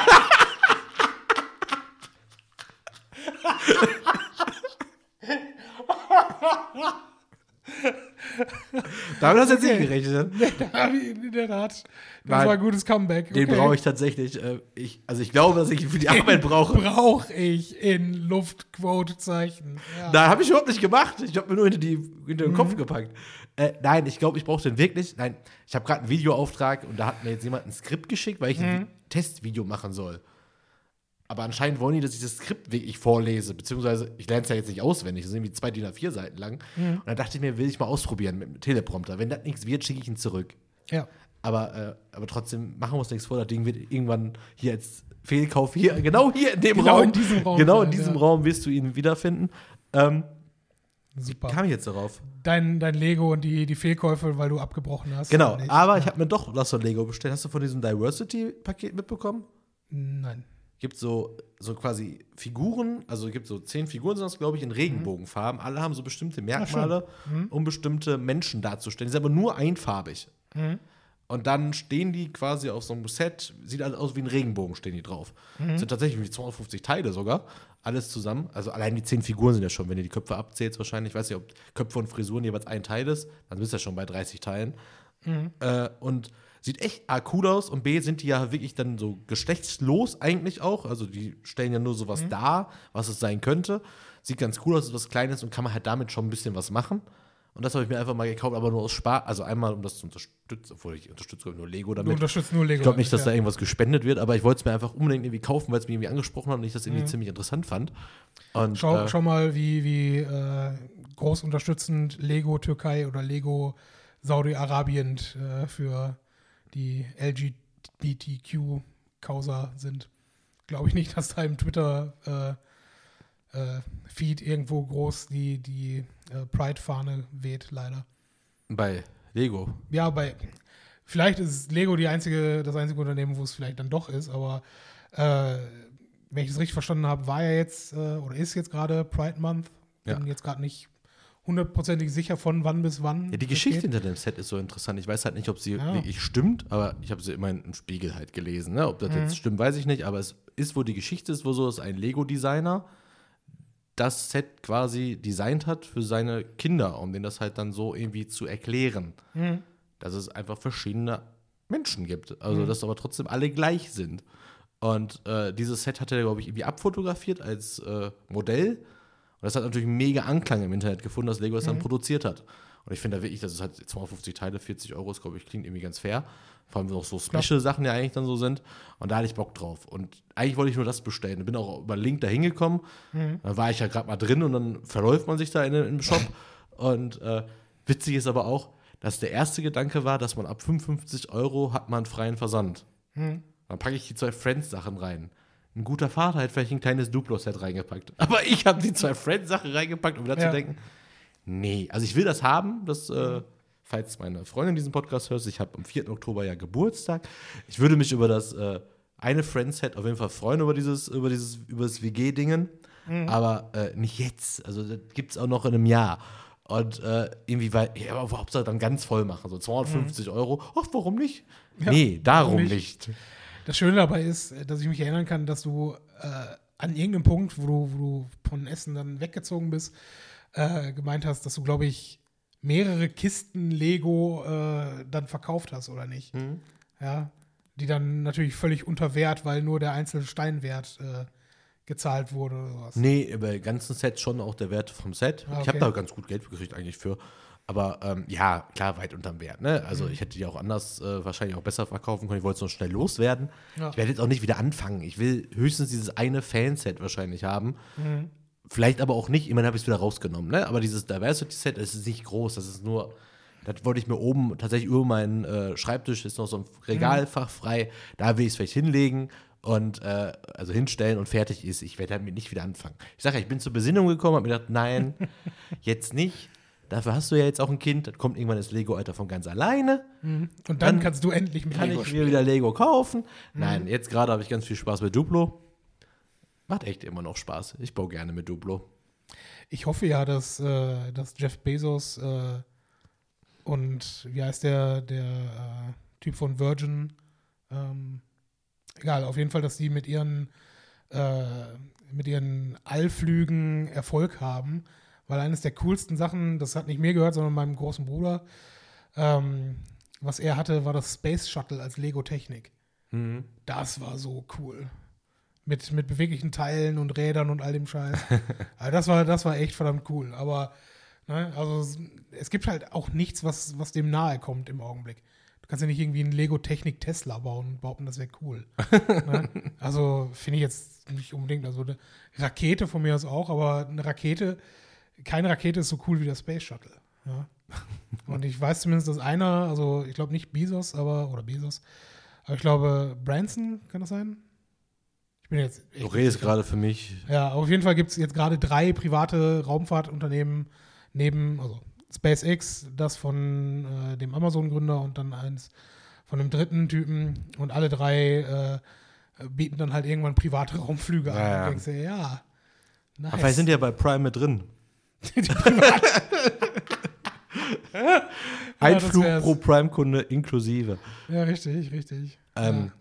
Damit hast du jetzt Okay. nicht gerechnet. Da hab ich in der Tat. Das Nein. war ein gutes Comeback. Den Okay. brauche ich tatsächlich. Äh, ich, also ich glaube, dass ich ihn für die Arbeit brauche. Brauche ich in Luftquotezeichen. Ja. Da habe ich überhaupt nicht gemacht. Ich habe mir nur hinter, die, hinter den Mhm. Kopf gepackt. Äh, nein, ich glaube, ich brauche den wirklich. Nein, ich habe gerade einen Videoauftrag und da hat mir jetzt jemand ein Skript geschickt, weil ich Mhm. ein Testvideo machen soll. Aber anscheinend wollen die, dass ich das Skript wirklich vorlese, beziehungsweise ich lerne es ja jetzt nicht auswendig, das sind irgendwie zwei DIN A4 Seiten lang. Mhm. Und dann dachte ich mir, will ich mal ausprobieren mit dem Teleprompter. Wenn das nichts wird, schicke ich ihn zurück. ja. Aber, äh, aber trotzdem machen wir uns nichts vor, das Ding wird irgendwann hier als Fehlkauf hier, genau hier in dem Genau Raum. in diesem Raum Genau in diesem ja. Raum wirst du ihn wiederfinden. Ähm, Super. kam ich jetzt darauf? Dein, dein Lego und die, die Fehlkäufe, weil du abgebrochen hast. Genau, aber ich habe mir doch was von Lego bestellt. Hast du von diesem Diversity-Paket mitbekommen? Nein. Gibt so, so quasi Figuren, also gibt so zehn Figuren, sind das, glaube ich, in Regenbogenfarben. Alle haben so bestimmte Merkmale, um bestimmte Menschen darzustellen. Die sind aber nur einfarbig. Und dann stehen die quasi auf so einem Set, sieht alles aus wie ein Regenbogen, stehen die drauf. Das sind tatsächlich wie 250 Teile sogar, alles zusammen. Also allein die zehn Figuren sind ja schon, wenn ihr die Köpfe abzählt, wahrscheinlich. Ich weiß nicht, ob Köpfe und Frisuren jeweils ein Teil ist, dann bist du ja schon bei 30 Teilen. Äh, und sieht echt A, cool aus und B, sind die ja wirklich dann so geschlechtslos eigentlich auch. Also die stellen ja nur sowas dar, was es sein könnte. Sieht ganz cool aus, ist was Kleines und kann man halt damit schon ein bisschen was machen. Und das habe ich mir einfach mal gekauft, aber nur aus Spaß. Also einmal, um das zu unterstützen, obwohl ich unterstütze nur Lego Du damit. unterstützt nur Lego. Ich glaube nicht, dass da ja. irgendwas gespendet wird, aber ich wollte es mir einfach unbedingt irgendwie kaufen, weil es mich irgendwie angesprochen hat und ich das irgendwie ziemlich interessant fand. Und, Schau, äh, schau mal, wie, wie äh, groß unterstützend Lego Türkei oder Lego Saudi-Arabien äh, für die LGBTQ-Causa sind. Glaube ich nicht, dass da im Twitter-Feed irgendwo groß die, die äh, Pride-Fahne weht, leider. bei Lego. Ja, bei vielleicht ist Lego die einzige, das einzige Unternehmen, wo es vielleicht dann doch ist, aber äh, wenn ich es richtig verstanden habe, war ja jetzt äh, oder ist jetzt gerade Pride Month. Bin Ja. jetzt gerade nicht hundertprozentig sicher von wann bis wann. Ja, die Geschichte geht. hinter dem Set ist so interessant. Ich weiß halt nicht, ob sie Ja. wirklich stimmt, aber ich habe sie immerhin im Spiegel halt gelesen. Ne? Ob das Mhm. jetzt stimmt, weiß ich nicht, aber es ist, wo die Geschichte ist, wo so ist ein Lego-Designer das Set quasi designt hat für seine Kinder, um denen das halt dann so irgendwie zu erklären. Mhm. Dass es einfach verschiedene Menschen gibt. Also, dass aber trotzdem alle gleich sind. Und äh, dieses Set hat er, glaube ich, irgendwie abfotografiert als äh, Modell. Und das hat natürlich mega Anklang im Internet gefunden, dass Lego es Mhm. dann produziert hat. Und ich finde da wirklich, das ist halt 250 Teile, 40 Euro, ist, glaube ich, klingt irgendwie ganz fair. Vor allem, wenn auch so Special-Sachen ja eigentlich dann so sind. Und da hatte ich Bock drauf. Und eigentlich wollte ich nur das bestellen. Bin auch über Link da hingekommen. Mhm. Dann war ich ja gerade mal drin und dann verläuft man sich da in, im Shop. Und äh, witzig ist aber auch, dass der erste Gedanke war, dass man ab 55 Euro hat man freien Versand. Mhm. Dann packe ich die zwei Friends-Sachen rein. Ein guter Vater hätte vielleicht ein kleines Duplo-Set reingepackt. Aber ich habe die zwei Friends-Sachen reingepackt, um wieder Ja. zu denken, nee, also ich will das haben, das, äh, falls meine Freundin diesen Podcast hört, ich habe am 4. Oktober ja Geburtstag. Ich würde mich über das äh, eine Friends-Set auf jeden Fall freuen, über dieses, über dieses, über das WG-Dingen. Aber äh, nicht jetzt. Also das gibt es auch noch in einem Jahr. Und äh, irgendwie, weil, ja, aber Hauptsache dann ganz voll machen. So 250 Euro. Ach, warum nicht? Ja, nee, darum nicht. nicht? Das Schöne dabei ist, äh, dass ich mich erinnern kann, dass du äh, an irgendeinem Punkt, wo du, wo du von Essen dann weggezogen bist, äh, gemeint hast, dass du, glaube ich, mehrere Kisten Lego äh, dann verkauft hast, oder nicht? Mhm. Ja. Die dann natürlich völlig unter Wert, weil nur der einzelne Steinwert äh, gezahlt wurde oder sowas. Nee, bei ganzen Sets schon auch der Wert vom Set. Ah, Ich habe okay. da ganz gut Geld gekriegt eigentlich für. Aber ähm, ja, klar, weit unterm Wert. Ne? Mhm. Also ich hätte die auch anders äh, wahrscheinlich auch besser verkaufen können. Ich wollte es noch schnell loswerden. Ja. Ich werde jetzt auch nicht wieder anfangen. Ich will höchstens dieses eine Fanset wahrscheinlich haben. Mhm. Vielleicht aber auch nicht. Immerhin habe ich es wieder rausgenommen. Ne? Aber dieses Diversity-Set, das ist nicht groß. Das ist nur, das wollte ich mir oben tatsächlich über meinen äh, Schreibtisch, ist noch so ein Regalfach frei. Da will ich es vielleicht hinlegen und äh, also hinstellen und fertig ist. Ich werde damit nicht wieder anfangen. Ich sage ja, ich bin zur Besinnung gekommen, habe mir gedacht, nein, jetzt nicht. Dafür hast du ja jetzt auch ein Kind, das kommt irgendwann ins Lego-Alter von ganz alleine. Und dann, Dann kannst du endlich mit Kann Lego ich spielen. mir wieder Lego kaufen? Nein, jetzt gerade habe ich ganz viel Spaß mit Duplo. Macht echt immer noch Spaß. Ich baue gerne mit Duplo. Ich hoffe ja, dass, äh, dass Jeff Bezos äh, und wie heißt der, der äh, Typ von Virgin, ähm, egal, auf jeden Fall, dass die mit ihren, äh, mit ihren Allflügen Erfolg haben, weil eines der coolsten Sachen, das hat nicht mir gehört, sondern meinem großen Bruder, ähm, was er hatte, war das Space Shuttle als Lego-Technik. Das war so cool. Mit, mit beweglichen Teilen und Rädern und all dem Scheiß. also das war, das war echt verdammt cool. Aber, ne, also es- es gibt halt auch nichts, was, was dem nahe kommt im Augenblick. Du kannst ja nicht irgendwie einen Lego-Technik Tesla bauen und behaupten, das wäre cool. ne? Also finde ich jetzt nicht unbedingt. Also eine Rakete von mir aus auch, aber eine Rakete, keine Rakete ist so cool wie der Space Shuttle. Ja? Und ich weiß zumindest, dass einer, also ich glaube nicht Bezos, aber, oder Bezos, aber ich glaube Branson, kann das sein? Ich bin jetzt. Du redest gerade für mich. Ja, auf jeden Fall gibt es jetzt gerade drei private Raumfahrtunternehmen neben, also SpaceX, das von äh, dem Amazon-Gründer und dann eins von dem dritten Typen und alle drei äh, bieten dann halt irgendwann private Raumflüge an. Ja, ja. Und denkst dir, ja. Nice. Aber vielleicht sind die ja bei Prime mit drin. Ein Flug pro Prime-Kunde inklusive. ja, richtig, richtig. Ähm,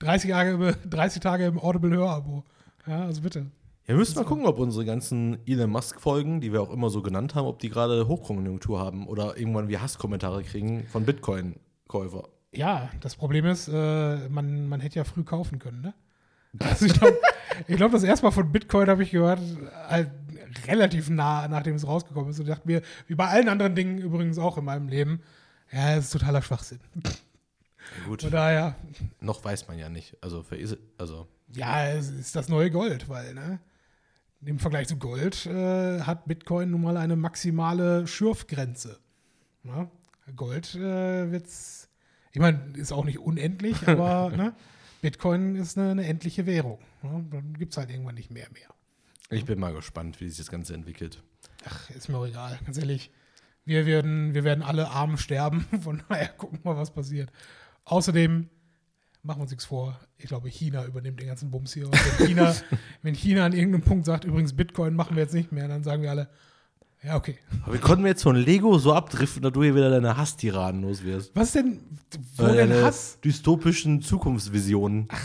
ja. 30, Tage, 30 Tage im Audible-Hörabo. Ja, also bitte. Wir müssen mal gucken, ob unsere ganzen Elon Musk-Folgen, die wir auch immer so genannt haben, ob die gerade Hochkonjunktur haben oder irgendwann wir Hasskommentare kriegen von Bitcoin-Käufer. Ja, das Problem ist, äh, man, man hätte ja früh kaufen können, ne? Also ich glaube, glaub, das erste Mal von Bitcoin habe ich gehört, halt relativ nah, nachdem es rausgekommen ist. Und dachte mir, wie bei allen anderen Dingen übrigens auch in meinem Leben, ja, es ist totaler Schwachsinn. Ja, gut, Von daher, noch weiß man ja nicht. Also, für Is also ja, es ist das neue Gold, weil, ne? Im Vergleich zu Gold äh, hat Bitcoin nun mal eine maximale Schürfgrenze. Ne? Gold äh, wird's, ich meine, ist auch nicht unendlich, aber ne? Bitcoin ist eine, eine endliche Währung. Ne? Dann gibt es halt irgendwann nicht mehr mehr. Ich bin mal gespannt, wie sich das Ganze entwickelt. Ach, ist mir auch egal, ganz ehrlich. Wir werden, wir werden alle arm sterben, von daher gucken wir mal, was passiert. Außerdem, machen wir uns nichts vor, ich glaube, China übernimmt den ganzen Bums hier. Und wenn, China, wenn China an irgendeinem Punkt sagt, übrigens, Bitcoin machen wir jetzt nicht mehr, dann sagen wir alle, ja, okay. Aber wir konnten jetzt von Lego so abdriften, dass du hier wieder deine Hasstiraden los wirst. Was ist denn, wo Äh, denn deine Hass? Dystopischen Zukunftsvisionen. Ja,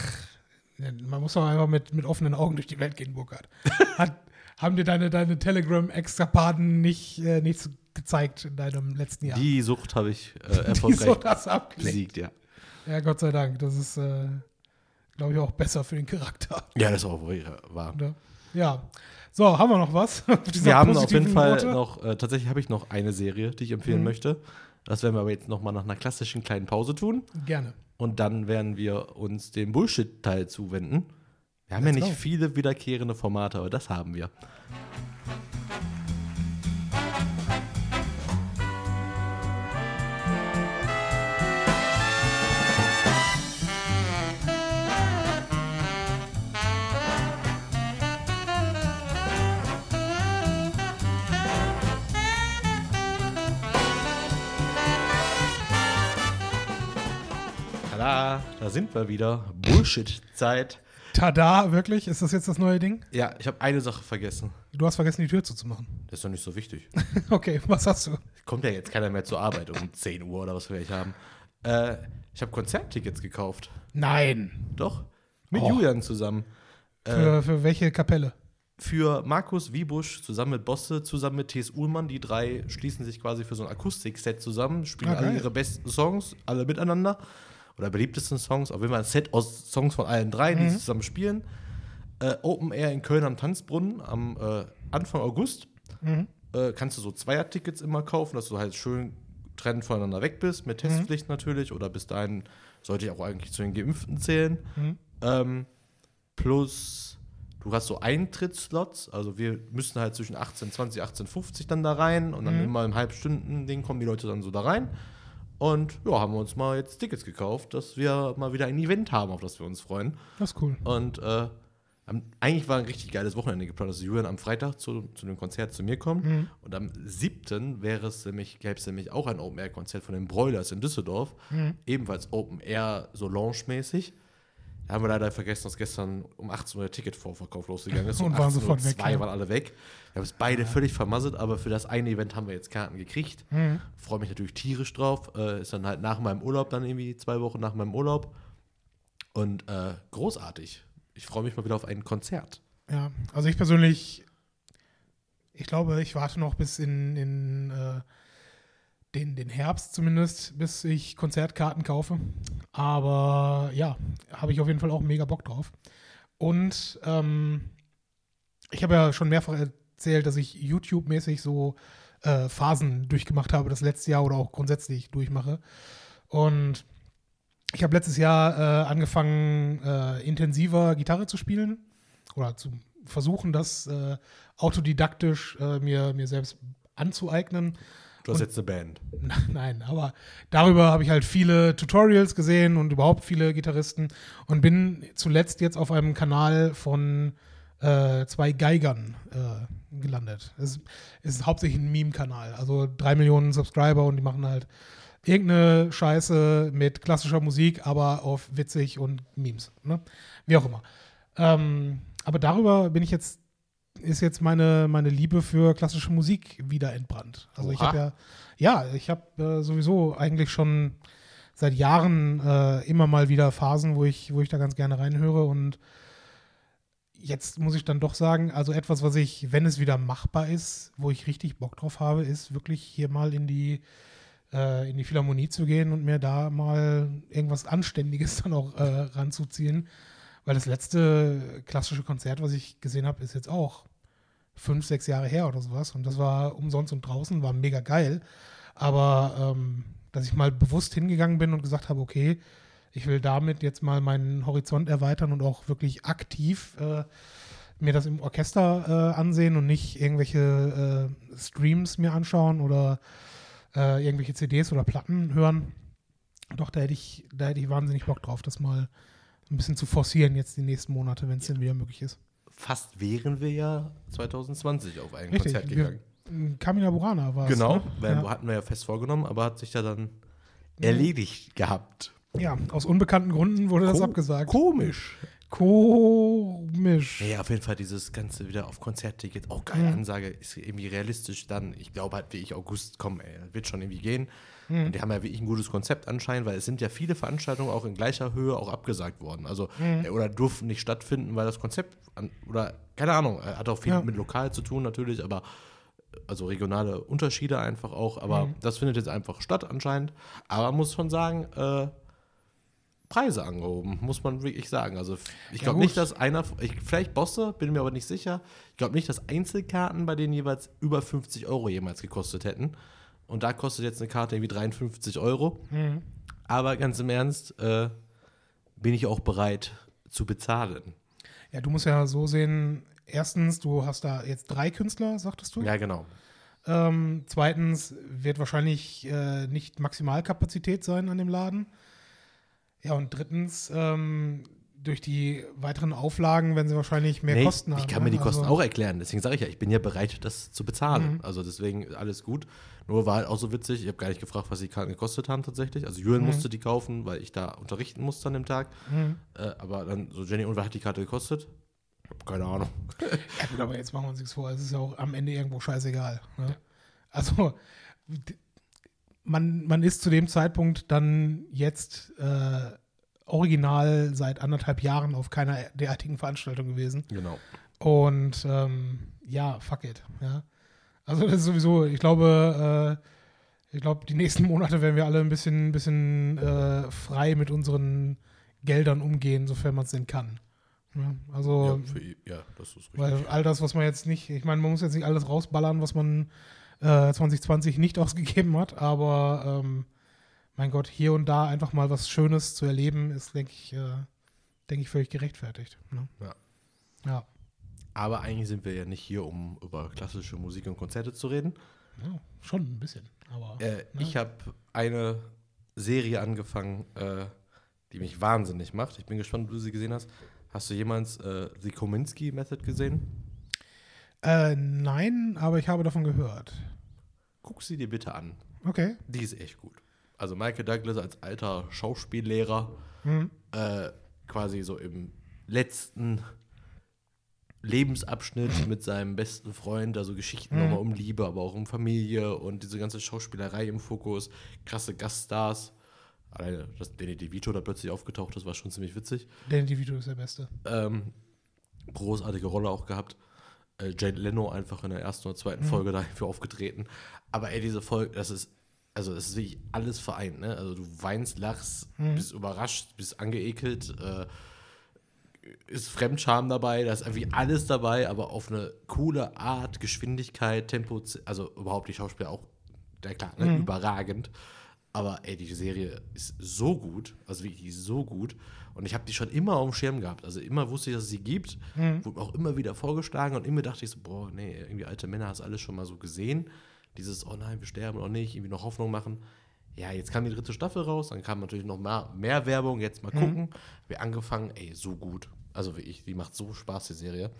Man muss doch einfach mit, mit offenen Augen durch die Welt gehen, Burkhard. Hat, haben dir deine, deine Telegram-Extrapaden nicht, äh, nichts gezeigt in deinem letzten Jahr? Die Sucht habe ich äh, Die erfolgreich so das abgelegt. besiegt, ja. Ja, Gott sei Dank. Das ist, äh, glaube ich, auch besser für den Charakter. Ja, das ist auch wahr. Ja. So, haben wir noch was? Wir haben auf jeden Fall Worte? noch, äh, tatsächlich habe ich noch eine Serie, die ich empfehlen Mhm. möchte. Das werden wir aber jetzt nochmal nach einer klassischen kleinen Pause tun. Gerne. Und dann werden wir uns dem Bullshit-Teil zuwenden. Wir haben Let's ja nicht go. viele wiederkehrende Formate, aber das haben wir. Da sind wir wieder. Bullshit-Zeit. Tada, wirklich? Ist das jetzt das neue Ding? Ja, ich habe eine Sache vergessen. Du hast vergessen, die Tür zuzumachen. Das ist doch nicht so wichtig. Okay, was hast du? Kommt ja jetzt keiner mehr zur Arbeit um 10 Uhr oder was wir gleich haben. Äh, ich habe Konzerttickets gekauft. Nein. Doch. Mit Oh. Julian zusammen. Äh, Für, für welche Kapelle? für Markus Wiebusch zusammen mit Bosse, zusammen mit T.S. Uhlmann. Die drei schließen sich quasi für so ein Akustikset zusammen, spielen Ah, alle ihre besten Songs, alle miteinander. Oder beliebtesten Songs. Auf jeden Fall ein Set aus Songs von allen drei, die Mhm. sie zusammen spielen. Äh, Open Air in Köln am Tanzbrunnen am äh, Anfang August. Mhm. Äh, kannst du so Zweier-Tickets immer kaufen, dass du halt schön trennt voneinander weg bist, mit Testpflicht natürlich. Oder bis dahin sollte ich auch eigentlich zu den Geimpften zählen. Mhm. Ähm, plus, du hast so Eintrittsslots, also wir müssen halt zwischen 18.20, 18.50 dann da rein und dann Mhm. immer im Halbstunden-Ding kommen die Leute dann so da rein. Und ja, haben wir uns mal jetzt Tickets gekauft, dass wir mal wieder ein Event haben, auf das wir uns freuen. Das ist cool. Und äh, eigentlich war ein richtig geiles Wochenende geplant, dass Julian am Freitag zu, zu dem Konzert zu mir kommt. Mhm. Und am 7. wäre es nämlich, gäbe es nämlich auch ein Open-Air-Konzert von den Broilers in Düsseldorf. Mhm. Ebenfalls Open-Air, so Lounge-mäßig. Da haben wir leider vergessen, dass gestern um 18 Uhr der Ticketvorverkauf losgegangen ist. Und um waren sofort weg, Zwei ja. waren alle weg. Wir haben es beide völlig vermasselt, aber für das eine Event haben wir jetzt Karten gekriegt. Mhm. Freue mich natürlich tierisch drauf. Äh, ist dann halt nach meinem Urlaub, dann irgendwie zwei Wochen nach meinem Urlaub. Und äh, großartig. Ich freue mich mal wieder auf ein Konzert. Ja, also ich persönlich, ich glaube, ich warte noch bis in, in äh, den, den Herbst zumindest, bis ich Konzertkarten kaufe. Aber ja, habe ich auf jeden Fall auch mega Bock drauf. Und ähm, ich habe ja schon mehrfach erzählt, dass ich YouTube-mäßig so äh, Phasen durchgemacht habe, das letzte Jahr oder auch grundsätzlich durchmache. Und ich habe letztes Jahr äh, angefangen, äh, intensiver Gitarre zu spielen oder zu versuchen, das äh, autodidaktisch äh, mir, mir selbst anzueignen. Du hast Und- jetzt eine Band. Nein, aber darüber habe ich halt viele Tutorials gesehen und überhaupt viele Gitarristen und bin zuletzt jetzt auf einem Kanal von äh, zwei Geigern äh, gelandet. Es ist hauptsächlich ein Meme-Kanal, also drei Millionen Subscriber und die machen halt irgendeine Scheiße mit klassischer Musik, aber auf witzig und Memes, ne? wie auch immer. Ähm, aber darüber bin ich jetzt ist jetzt meine, meine Liebe für klassische Musik wieder entbrannt. Also ich Oha. habe ja, ja, ich habe äh, sowieso eigentlich schon seit Jahren äh, immer mal wieder Phasen, wo ich, wo ich da ganz gerne reinhöre und jetzt muss ich dann doch sagen, also etwas, was ich, wenn es wieder machbar ist, wo ich richtig Bock drauf habe, ist wirklich hier mal in die äh, in die Philharmonie zu gehen und mir da mal irgendwas Anständiges dann auch äh, ranzuziehen. Weil das letzte klassische Konzert, was ich gesehen habe, ist jetzt auch fünf, sechs Jahre her oder sowas. Und das war umsonst und draußen, war mega geil. Aber ähm, dass ich mal bewusst hingegangen bin und gesagt habe, okay, ich will damit jetzt mal meinen Horizont erweitern und auch wirklich aktiv äh, mir das im Orchester äh, ansehen und nicht irgendwelche äh, Streams mir anschauen oder äh, irgendwelche CDs oder Platten hören. Doch, da hätte ich, da hätte ich wahnsinnig Bock drauf, das mal ein bisschen zu forcieren jetzt die nächsten Monate, wenn es denn wieder möglich ist. Fast wären wir ja 2020 auf ein Richtig, Konzert wir- gegangen. Kamina Burana war es. Genau, Ne? weil Ja. hatten wir ja fest vorgenommen, aber hat sich ja dann erledigt gehabt. ja, aus unbekannten Gründen wurde das Ko- abgesagt. Komisch. Komisch. Ja, auf jeden Fall dieses Ganze wieder auf Konzertticket. Auch geile Mhm. Ansage, ist irgendwie realistisch dann. Ich glaube halt, wie ich August komme, ey, wird schon irgendwie gehen. Mhm. Und die haben ja wirklich ein gutes Konzept anscheinend, weil es sind ja viele Veranstaltungen auch in gleicher Höhe auch abgesagt worden. Also, Mhm. oder durften nicht stattfinden, weil das Konzept, an, oder keine Ahnung, äh, hat auch viel Ja. mit lokal zu tun natürlich, aber äh, also regionale Unterschiede einfach auch. Aber Mhm. das findet jetzt einfach statt anscheinend. Aber man muss schon sagen, äh, Preise angehoben, muss man wirklich sagen. Also ich Ja, glaube gut. nicht, dass einer, ich, vielleicht Bosse, bin mir aber nicht sicher. Ich glaube nicht, dass Einzelkarten bei denen jeweils über 50 Euro jemals gekostet hätten. Und da kostet jetzt eine Karte irgendwie 53 Euro. Mhm. Aber ganz im Ernst, äh, bin ich auch bereit zu bezahlen. Ja, du musst ja so sehen, erstens, du hast da jetzt drei Künstler, sagtest du. Ja, genau. Ähm, zweitens wird wahrscheinlich äh, nicht Maximalkapazität sein an dem Laden. Ja, und drittens, ähm, durch die weiteren Auflagen werden sie wahrscheinlich mehr Nee, Kosten haben. ich kann mir ne? die Kosten Also- auch erklären. Deswegen sage ich ja, ich bin ja bereit, das zu bezahlen. Mhm. Also deswegen alles gut. Nur war halt auch so witzig, ich habe gar nicht gefragt, was die Karten gekostet haben tatsächlich. Also Jürgen Mhm. musste die kaufen, weil ich da unterrichten musste an dem Tag. Mhm. Äh, aber dann so, Jenny, und was hat die Karte gekostet? Keine Ahnung. Ja, gut, aber jetzt machen wir uns nichts vor. Es ist ja auch am Ende irgendwo scheißegal. Ne? Also, d- man, man ist zu dem Zeitpunkt dann jetzt äh, original seit anderthalb Jahren auf keiner derartigen Veranstaltung gewesen. Genau. Und ähm, ja, fuck it. Ja. Also das ist sowieso, ich glaube, äh, ich glaube, die nächsten Monate werden wir alle ein bisschen, bisschen äh, frei mit unseren Geldern umgehen, sofern man es denn kann. Ja, also Ja, für, ja, das ist richtig. weil all das, was man jetzt nicht, ich meine, man muss jetzt nicht alles rausballern, was man äh, 2020 nicht ausgegeben hat, aber ähm, mein Gott, hier und da einfach mal was Schönes zu erleben, ist, denke ich, äh, denke ich, völlig gerechtfertigt. Ne? Ja. Ja. Aber eigentlich sind wir ja nicht hier, um über klassische Musik und Konzerte zu reden. ja, schon ein bisschen. Aber Äh, ne? Ich habe eine Serie angefangen, äh, die mich wahnsinnig macht. Ich bin gespannt, ob du sie gesehen hast. Hast du jemals äh, The Kominsky Method gesehen? Äh, nein, aber ich habe davon gehört. Guck sie dir bitte an. Okay. Die ist echt gut. Also Michael Douglas als alter Schauspiellehrer, Mhm. äh, quasi so im letzten Lebensabschnitt mit seinem besten Freund, also Geschichten Mhm. nochmal um Liebe, aber auch um Familie und diese ganze Schauspielerei im Fokus, krasse Gaststars. Alleine, dass Danny DeVito da plötzlich aufgetaucht ist, war schon ziemlich witzig. Danny DeVito ist der Beste. Ähm, großartige Rolle auch gehabt. Äh, Jane Leno einfach in der ersten oder zweiten Mhm. Folge dafür aufgetreten. Aber ey, diese Folge, das ist, also es ist wirklich alles vereint, ne? Also du weinst, lachst, Mhm. bist überrascht, bist angeekelt, äh, ist Fremdscham dabei, da ist irgendwie alles dabei, aber auf eine coole Art, Geschwindigkeit, Tempo, also überhaupt die Schauspieler auch, ja klar, ne, Mhm. überragend. Aber ey, die Serie ist so gut, also wirklich so gut. Und ich habe die schon immer auf dem Schirm gehabt. Also immer wusste ich, dass es sie gibt. Mhm. Wurde auch immer wieder vorgeschlagen und immer dachte ich so, boah, nee, irgendwie alte Männer hast alles schon mal so gesehen. Dieses, oh nein, wir sterben oder nicht, irgendwie noch Hoffnung machen. Ja, jetzt kam die dritte Staffel raus, dann kam natürlich noch mehr, mehr Werbung, jetzt mal gucken. Wir angefangen, ey, so gut. Also wirklich, die macht so Spaß, die Serie.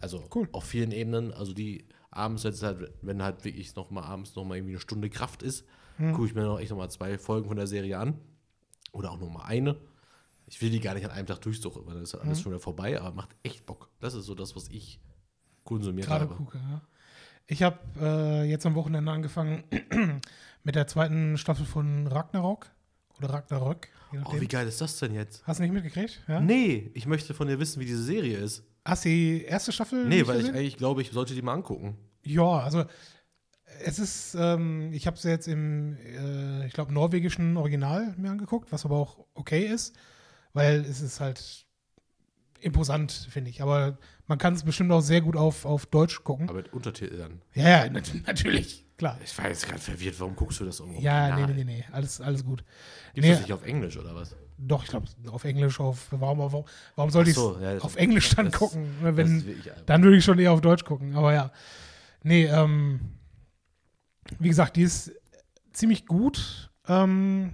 Also Cool. auf vielen Ebenen. Also die abends jetzt halt, wenn halt wirklich noch mal abends noch mal irgendwie eine Stunde Kraft ist, gucke ich mir noch echt noch mal zwei Folgen von der Serie an. Oder auch noch mal eine. Ich will die gar nicht an einem Tag durchsuchen, weil dann ist halt alles schon wieder vorbei, aber macht echt Bock. Das ist so das, was ich konsumiert Gerade habe. gucke, ja. Ich habe äh, jetzt am Wochenende angefangen mit der zweiten Staffel von Ragnarok oder Ragnarök. Oh, wie geil ist das denn jetzt? Hast du nicht mitgekriegt? Ja? Nee, ich möchte von dir wissen, wie diese Serie ist. Hast du die erste Staffel? Nee, weil ich gesehen? eigentlich glaube, ich sollte die mal angucken. Ja, also es ist, ähm, ich habe es jetzt im, äh, ich glaube, norwegischen Original mir angeguckt, was aber auch okay ist, weil es ist halt imposant, finde ich. Aber man kann es bestimmt auch sehr gut auf, auf Deutsch gucken. Aber mit Untertiteln. ja, ja, nat natürlich, klar. Ich war jetzt gerade verwirrt, warum guckst du das um? Ja, nee, nee, nee, nee, alles, alles gut. Gibt Nee. das nicht auf Englisch oder was? Doch, ich glaube, auf Englisch, auf, warum, warum, warum sollte ich Ach so, ja, auf Englisch dann das- gucken? Wenn. Dann würde ich schon eher auf Deutsch gucken, aber ja. Nee, ähm, wie gesagt, die ist ziemlich gut. Ähm,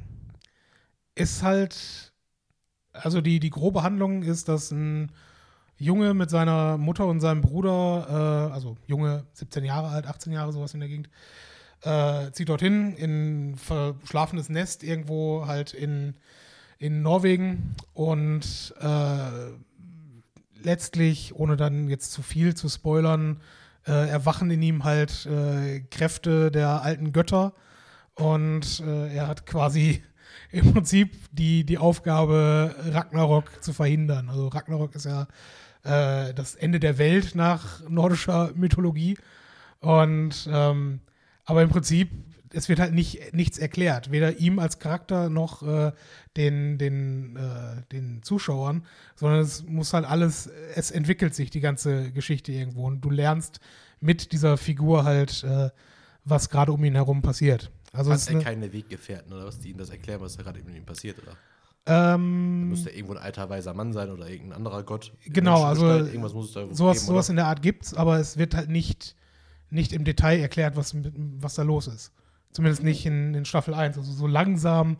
ist halt, also die, die grobe Handlung ist, dass ein Junge mit seiner Mutter und seinem Bruder, äh, also Junge, 17 Jahre alt, 18 Jahre, sowas in der Gegend, äh, zieht dorthin in ein verschlafenes Nest irgendwo halt in, in Norwegen und äh, letztlich, ohne dann jetzt zu viel zu spoilern, äh, erwachen in ihm halt äh, Kräfte der alten Götter und äh, er hat quasi im Prinzip die, die Aufgabe, Ragnarok zu verhindern. Also Ragnarok ist ja äh, das Ende der Welt nach nordischer Mythologie und ähm, aber im Prinzip es wird halt nicht, nichts erklärt, weder ihm als Charakter noch äh, den, den, äh, den Zuschauern, sondern es muss halt alles, es entwickelt sich die ganze Geschichte irgendwo und du lernst mit dieser Figur halt, äh, was gerade um ihn herum passiert. Also Hat er eine, keine Weggefährten oder was, die ihm das erklären, was da gerade mit ihm passiert, oder? ähm, Müsste irgendwo ein alter weiser Mann sein oder irgendein anderer Gott. Genau, also irgendwas muss es da sowas, geben, sowas in der Art gibt's, aber es wird halt nicht, nicht im Detail erklärt, was, was da los ist. Zumindest nicht in, in Staffel 1. Also so langsam,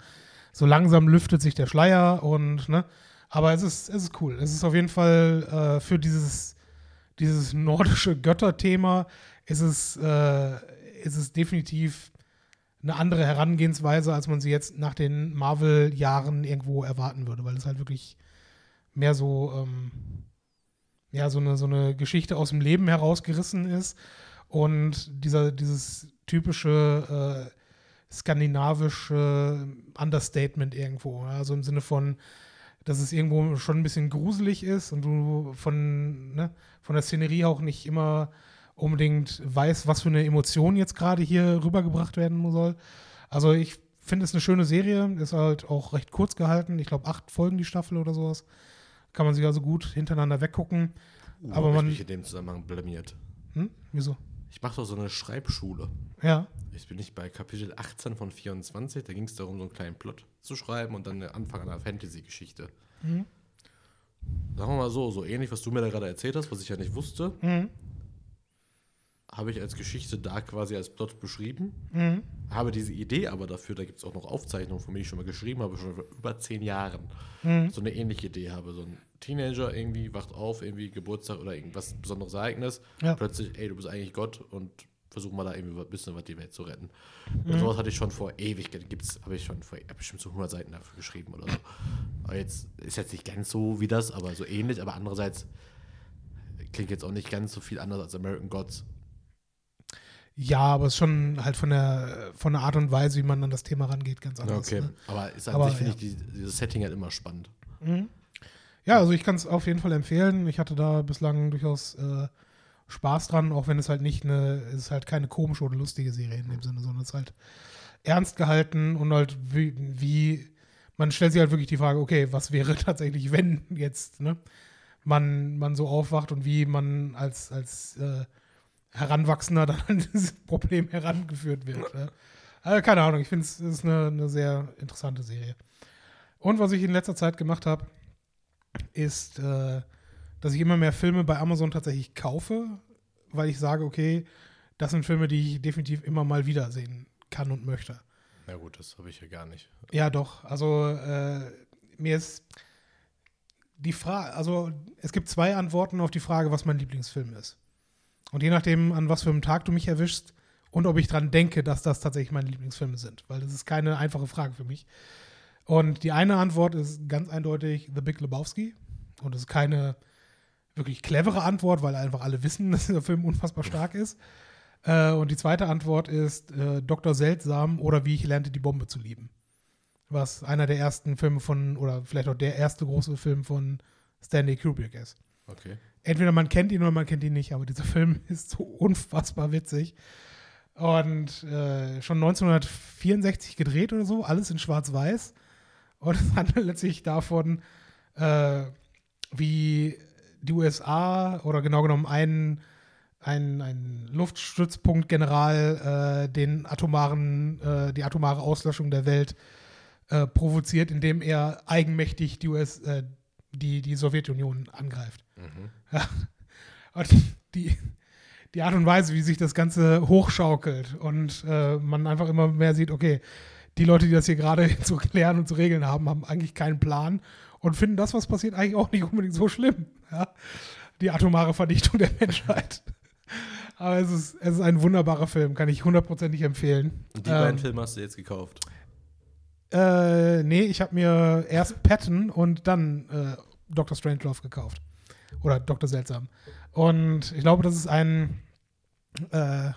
so langsam lüftet sich der Schleier und, ne? Aber es ist, es ist cool. Es ist auf jeden Fall äh, für dieses, dieses nordische Götterthema ist es, äh, ist es definitiv eine andere Herangehensweise, als man sie jetzt nach den Marvel-Jahren irgendwo erwarten würde, weil es halt wirklich mehr so, ähm, ja, so eine, so eine Geschichte aus dem Leben herausgerissen ist und dieser, dieses typische äh, skandinavische Understatement irgendwo. Also im Sinne von, dass es irgendwo schon ein bisschen gruselig ist und du von, ne, von der Szenerie auch nicht immer unbedingt weißt, was für eine Emotion jetzt gerade hier rübergebracht werden soll. Also ich finde es eine schöne Serie, ist halt auch recht kurz gehalten. Ich glaube, acht Folgen die Staffel oder sowas. Kann man sich also gut hintereinander weggucken. Uh, aber man- ich mich in dem Zusammenhang blamiert. Hm? Wieso? Ich mache doch so eine Schreibschule. Ja. Ich bin nicht bei Kapitel 18 von 24, da ging es darum, so einen kleinen Plot zu schreiben und dann den Anfang einer Fantasy-Geschichte. Mhm. Sagen wir mal so, so ähnlich, was du mir da gerade erzählt hast, was ich ja nicht wusste, Mhm. Habe ich als Geschichte da quasi als Plot beschrieben. Mhm. Habe diese Idee aber dafür, da gibt es auch noch Aufzeichnungen von mir, die ich schon mal geschrieben habe, schon vor über zehn Jahren. Mhm. So eine ähnliche Idee habe. So ein Teenager irgendwie wacht auf, irgendwie Geburtstag oder irgendwas besonderes Ereignis. Ja. Plötzlich, ey, du bist eigentlich Gott und versuch mal da irgendwie ein bisschen was die Welt zu retten. Mhm. Und sowas hatte ich schon vor Ewigkeit, gibt's, habe ich schon vor hab bestimmt so 100 Seiten dafür geschrieben oder so. Aber jetzt ist jetzt nicht ganz so wie das, aber so ähnlich. Aber andererseits klingt jetzt auch nicht ganz so viel anders als American Gods. Ja, aber es ist schon halt von der, von der Art und Weise, wie man an das Thema rangeht, ganz anders. Ne? Aber ist an Aber, sich, finde ja. ich, die, dieses Setting halt immer spannend. Mhm. Ja, also ich kann es auf jeden Fall empfehlen. Ich hatte da bislang durchaus äh, Spaß dran, auch wenn es halt nicht eine, es ist halt keine komische oder lustige Serie in dem Sinne, sondern es ist halt ernst gehalten und halt wie, wie man stellt sich halt wirklich die Frage, okay, was wäre tatsächlich, wenn jetzt, ne, man, man so aufwacht und wie man als, als äh, Heranwachsender dann an dieses Problem herangeführt wird. Ne? Also, keine Ahnung, ich finde es ist eine, eine sehr interessante Serie. Und was ich in letzter Zeit gemacht habe, ist, äh, dass ich immer mehr Filme bei Amazon tatsächlich kaufe, weil ich sage, okay, das sind Filme, die ich definitiv immer mal wiedersehen kann und möchte. Na gut, das habe ich ja gar nicht. Ja, doch. Also äh, mir ist die Frage, also es gibt zwei Antworten auf die Frage, was mein Lieblingsfilm ist. Und je nachdem, an was für einem Tag du mich erwischst und ob ich dran denke, dass das tatsächlich meine Lieblingsfilme sind, weil das ist keine einfache Frage für mich. Und die eine Antwort ist ganz eindeutig The Big Lebowski. Und das ist keine wirklich clevere Antwort, weil einfach alle wissen, dass dieser Film unfassbar stark ist. Äh, und die zweite Antwort ist äh, Dr. Seltsam oder Wie ich lernte die Bombe zu lieben. Was einer der ersten Filme von, oder vielleicht auch der erste große Film von Stanley Kubrick ist. Okay. Entweder man kennt ihn oder man kennt ihn nicht, aber dieser Film ist so unfassbar witzig. Und äh, schon 1964 gedreht oder so, alles in Schwarz-Weiß. Und es handelt letztlich davon, äh, wie die USA oder genau genommen ein, ein, ein Luftstützpunktgeneral äh, den atomaren, äh, die atomare Auslöschung der Welt äh, provoziert, indem er eigenmächtig die, US, äh, die, die Sowjetunion angreift. Mhm. Ja. Und die, die Art und Weise, wie sich das Ganze hochschaukelt und äh, man einfach immer mehr sieht, okay, die Leute, die das hier gerade zu klären und zu regeln haben, haben eigentlich keinen Plan und finden das, was passiert, eigentlich auch nicht unbedingt so schlimm. Ja? Die atomare Vernichtung der Menschheit. Aber es ist, es ist ein wunderbarer Film, kann ich hundertprozentig empfehlen. Und die Ähm, beiden Filme hast du jetzt gekauft. Äh, nee, ich habe mir erst Patton und dann äh, Dr. Strangelove gekauft. Oder Dr. Seltsam. Und ich glaube, das ist ein, äh,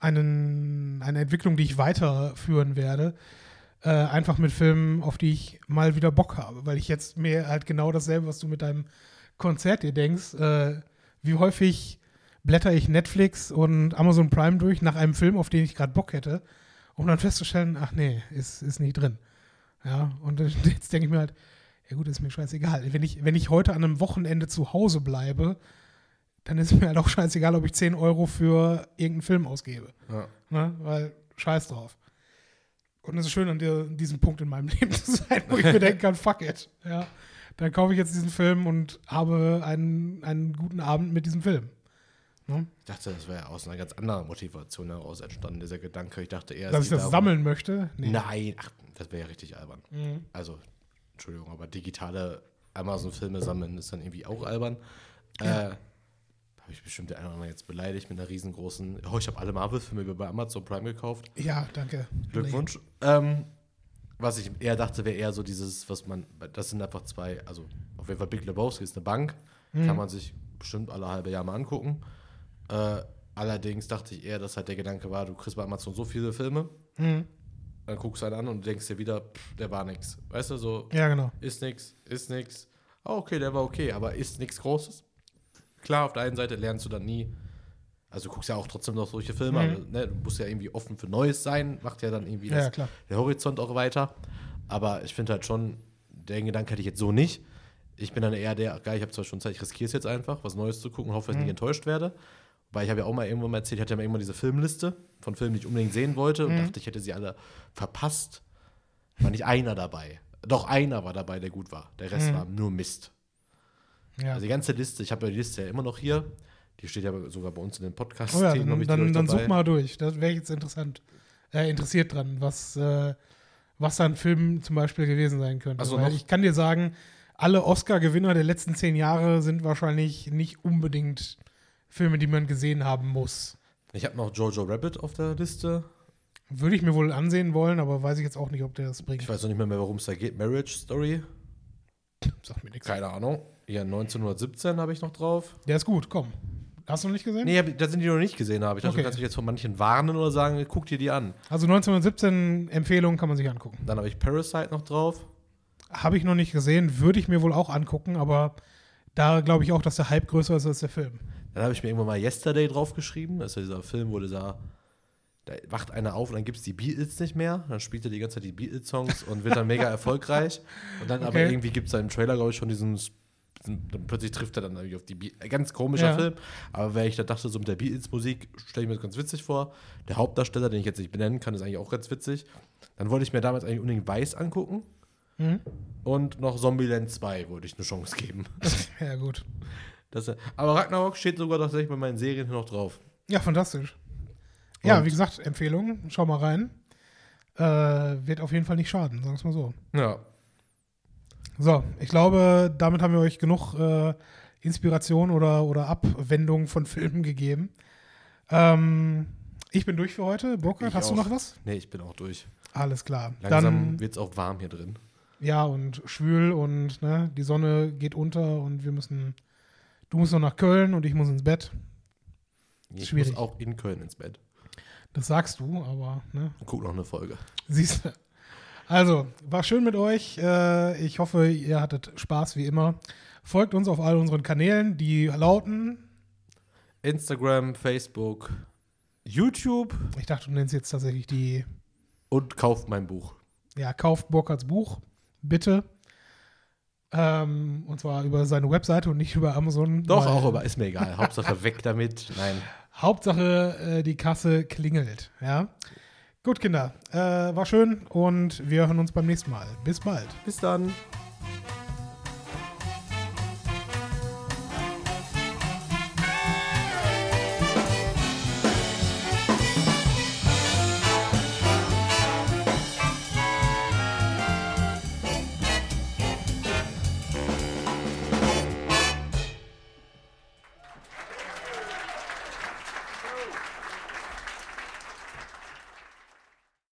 einen, eine Entwicklung, die ich weiterführen werde. Äh, einfach mit Filmen, auf die ich mal wieder Bock habe. Weil ich jetzt mir halt genau dasselbe, was du mit deinem Konzert dir denkst, äh, wie häufig blätter ich Netflix und Amazon Prime durch nach einem Film, auf den ich gerade Bock hätte um dann festzustellen, ach nee, ist, ist nicht drin. Ja, und jetzt denke ich mir halt, ja gut, ist mir scheißegal. Wenn ich, wenn ich heute an einem Wochenende zu Hause bleibe, dann ist mir halt auch scheißegal, ob ich 10 Euro für irgendeinen Film ausgebe. Ja. Ne? Weil scheiß drauf. Und es ist schön, an dir, diesem Punkt in meinem Leben zu sein, wo ich mir denken kann, fuck it. Ja, dann kaufe ich jetzt diesen Film und habe einen, einen guten Abend mit diesem Film. Ne? Ich dachte, das wäre aus einer ganz anderen Motivation heraus entstanden, dieser Gedanke. Ich dachte eher, Dass ich das darum- sammeln möchte. Nein, ach, das wäre ja richtig albern. Mhm. Also, Entschuldigung, aber digitale Amazon-Filme sammeln ist dann irgendwie auch albern. Ja. Äh, habe ich bestimmt der eine oder andere jetzt beleidigt mit einer riesengroßen. Oh, ich habe alle Marvel-Filme bei Amazon Prime gekauft. Ja, danke. Glückwunsch. Ähm, was ich eher dachte, wäre eher so dieses, was man, das sind einfach zwei, also auf jeden Fall Big Lebowski ist eine Bank, Mhm. kann man sich bestimmt alle halbe Jahr mal angucken. Äh, allerdings dachte ich eher, dass halt der Gedanke war, du kriegst bei Amazon so viele Filme, Mhm. Dann guckst du einen an und denkst dir wieder, pff, der war nix. Weißt du, so, Ja, genau. ist nix, ist nix. Ah, okay, der war okay, aber ist nichts Großes. Klar, auf der einen Seite lernst du dann nie, also du guckst ja auch trotzdem noch solche Filme, Mhm. ne, du musst ja irgendwie offen für Neues sein, macht ja dann irgendwie Ja, das, der Horizont auch weiter. Aber ich finde halt schon, den Gedanken hätte ich jetzt so nicht. Ich bin dann eher der, geil, ich habe zwar schon Zeit, ich riskiere es jetzt einfach, was Neues zu gucken, hoffe, dass ich Mhm. nicht enttäuscht werde. Weil ich habe ja auch mal irgendwann mal erzählt, ich hatte ja mal irgendwann diese Filmliste von Filmen, die ich unbedingt sehen wollte und Mhm. dachte, ich hätte sie alle verpasst. War nicht einer dabei. Doch einer war dabei, der gut war. Der Rest Mhm. war nur Mist. Ja. Also die ganze Liste, ich habe ja die Liste ja immer noch hier. Die steht ja sogar bei uns in den podcast Oh ja, dann, ich die dann, dann such mal durch. Da wäre ich jetzt interessant, äh, interessiert dran, was, äh, was da ein Film zum Beispiel gewesen sein könnte. Also ich kann dir sagen, alle Oscar-Gewinner der letzten zehn Jahre sind wahrscheinlich nicht unbedingt Filme, die man gesehen haben muss. Ich habe noch Jojo Rabbit auf der Liste. Würde ich mir wohl ansehen wollen, aber weiß ich jetzt auch nicht, ob der das bringt. Ich weiß noch nicht mehr, mehr worum es da geht. Marriage Story. Sag mir nichts. Keine Ahnung. Ja, 1917 habe ich noch drauf. Der ist gut, komm. Hast du noch nicht gesehen? Nee, hab, das sind die, die noch nicht gesehen habe. Ich dachte, Okay. du kannst mich jetzt von manchen warnen oder sagen, guck dir die an. Also 1917 Empfehlungen kann man sich angucken. Dann habe ich Parasite noch drauf. Habe ich noch nicht gesehen, würde ich mir wohl auch angucken, aber da glaube ich auch, dass der Hype größer ist als der Film. Dann habe ich mir irgendwann mal Yesterday draufgeschrieben. Das ist ja dieser Film, wo dieser, da wacht einer auf und dann gibt es die Beatles nicht mehr. Dann spielt er die ganze Zeit die Beatles-Songs und wird dann mega erfolgreich. Und dann aber Okay. irgendwie gibt es da im Trailer, glaube ich, schon diesen, diesen dann plötzlich trifft er dann irgendwie auf die Beatles. Ganz komischer Ja. Film. Aber wenn ich da dachte, so mit der Beatles-Musik, stelle ich mir das ganz witzig vor. Der Hauptdarsteller, den ich jetzt nicht benennen kann, ist eigentlich auch ganz witzig. Dann wollte ich mir damals eigentlich unbedingt Weiß angucken. Mhm. Und noch Zombieland 2 wollte ich eine Chance geben. Ja, gut. Das, aber Ragnarok steht sogar tatsächlich bei meinen Serien hier noch drauf. Ja, fantastisch. Ja, Und- wie gesagt, Empfehlung, schau mal rein. Äh, wird auf jeden Fall nicht schaden, sagen wir es mal so. Ja. So, ich glaube, damit haben wir euch genug äh, Inspiration oder, oder Abwendung von Filmen gegeben. Ähm, ich bin durch für heute. Burkhard, hast du auch. noch was? Nee, ich bin auch durch. Alles klar. Langsam Dann, wird es auch warm hier drin. ja, und schwül und ne, die Sonne geht unter und wir müssen, du musst noch nach Köln und ich muss ins Bett. Ich Schwierig. muss auch in Köln ins Bett. Das sagst du, aber ne, Guck noch eine Folge. Siehst du. Also, war schön mit euch. Äh, Ich hoffe, ihr hattet Spaß wie immer. Folgt uns auf all unseren Kanälen, die lauten, Instagram, Facebook, YouTube ich dachte, du nennst jetzt tatsächlich die, und kauft mein Buch. ja, kauft Burkhards Buch, bitte. Ähm, und zwar über seine Webseite und nicht über Amazon. Doch, auch, aber ist mir egal. Hauptsache weg damit. Nein. Hauptsache, äh, die Kasse klingelt. Ja. Gut, Kinder. Äh, war schön und wir hören uns beim nächsten Mal. Bis bald. Bis dann.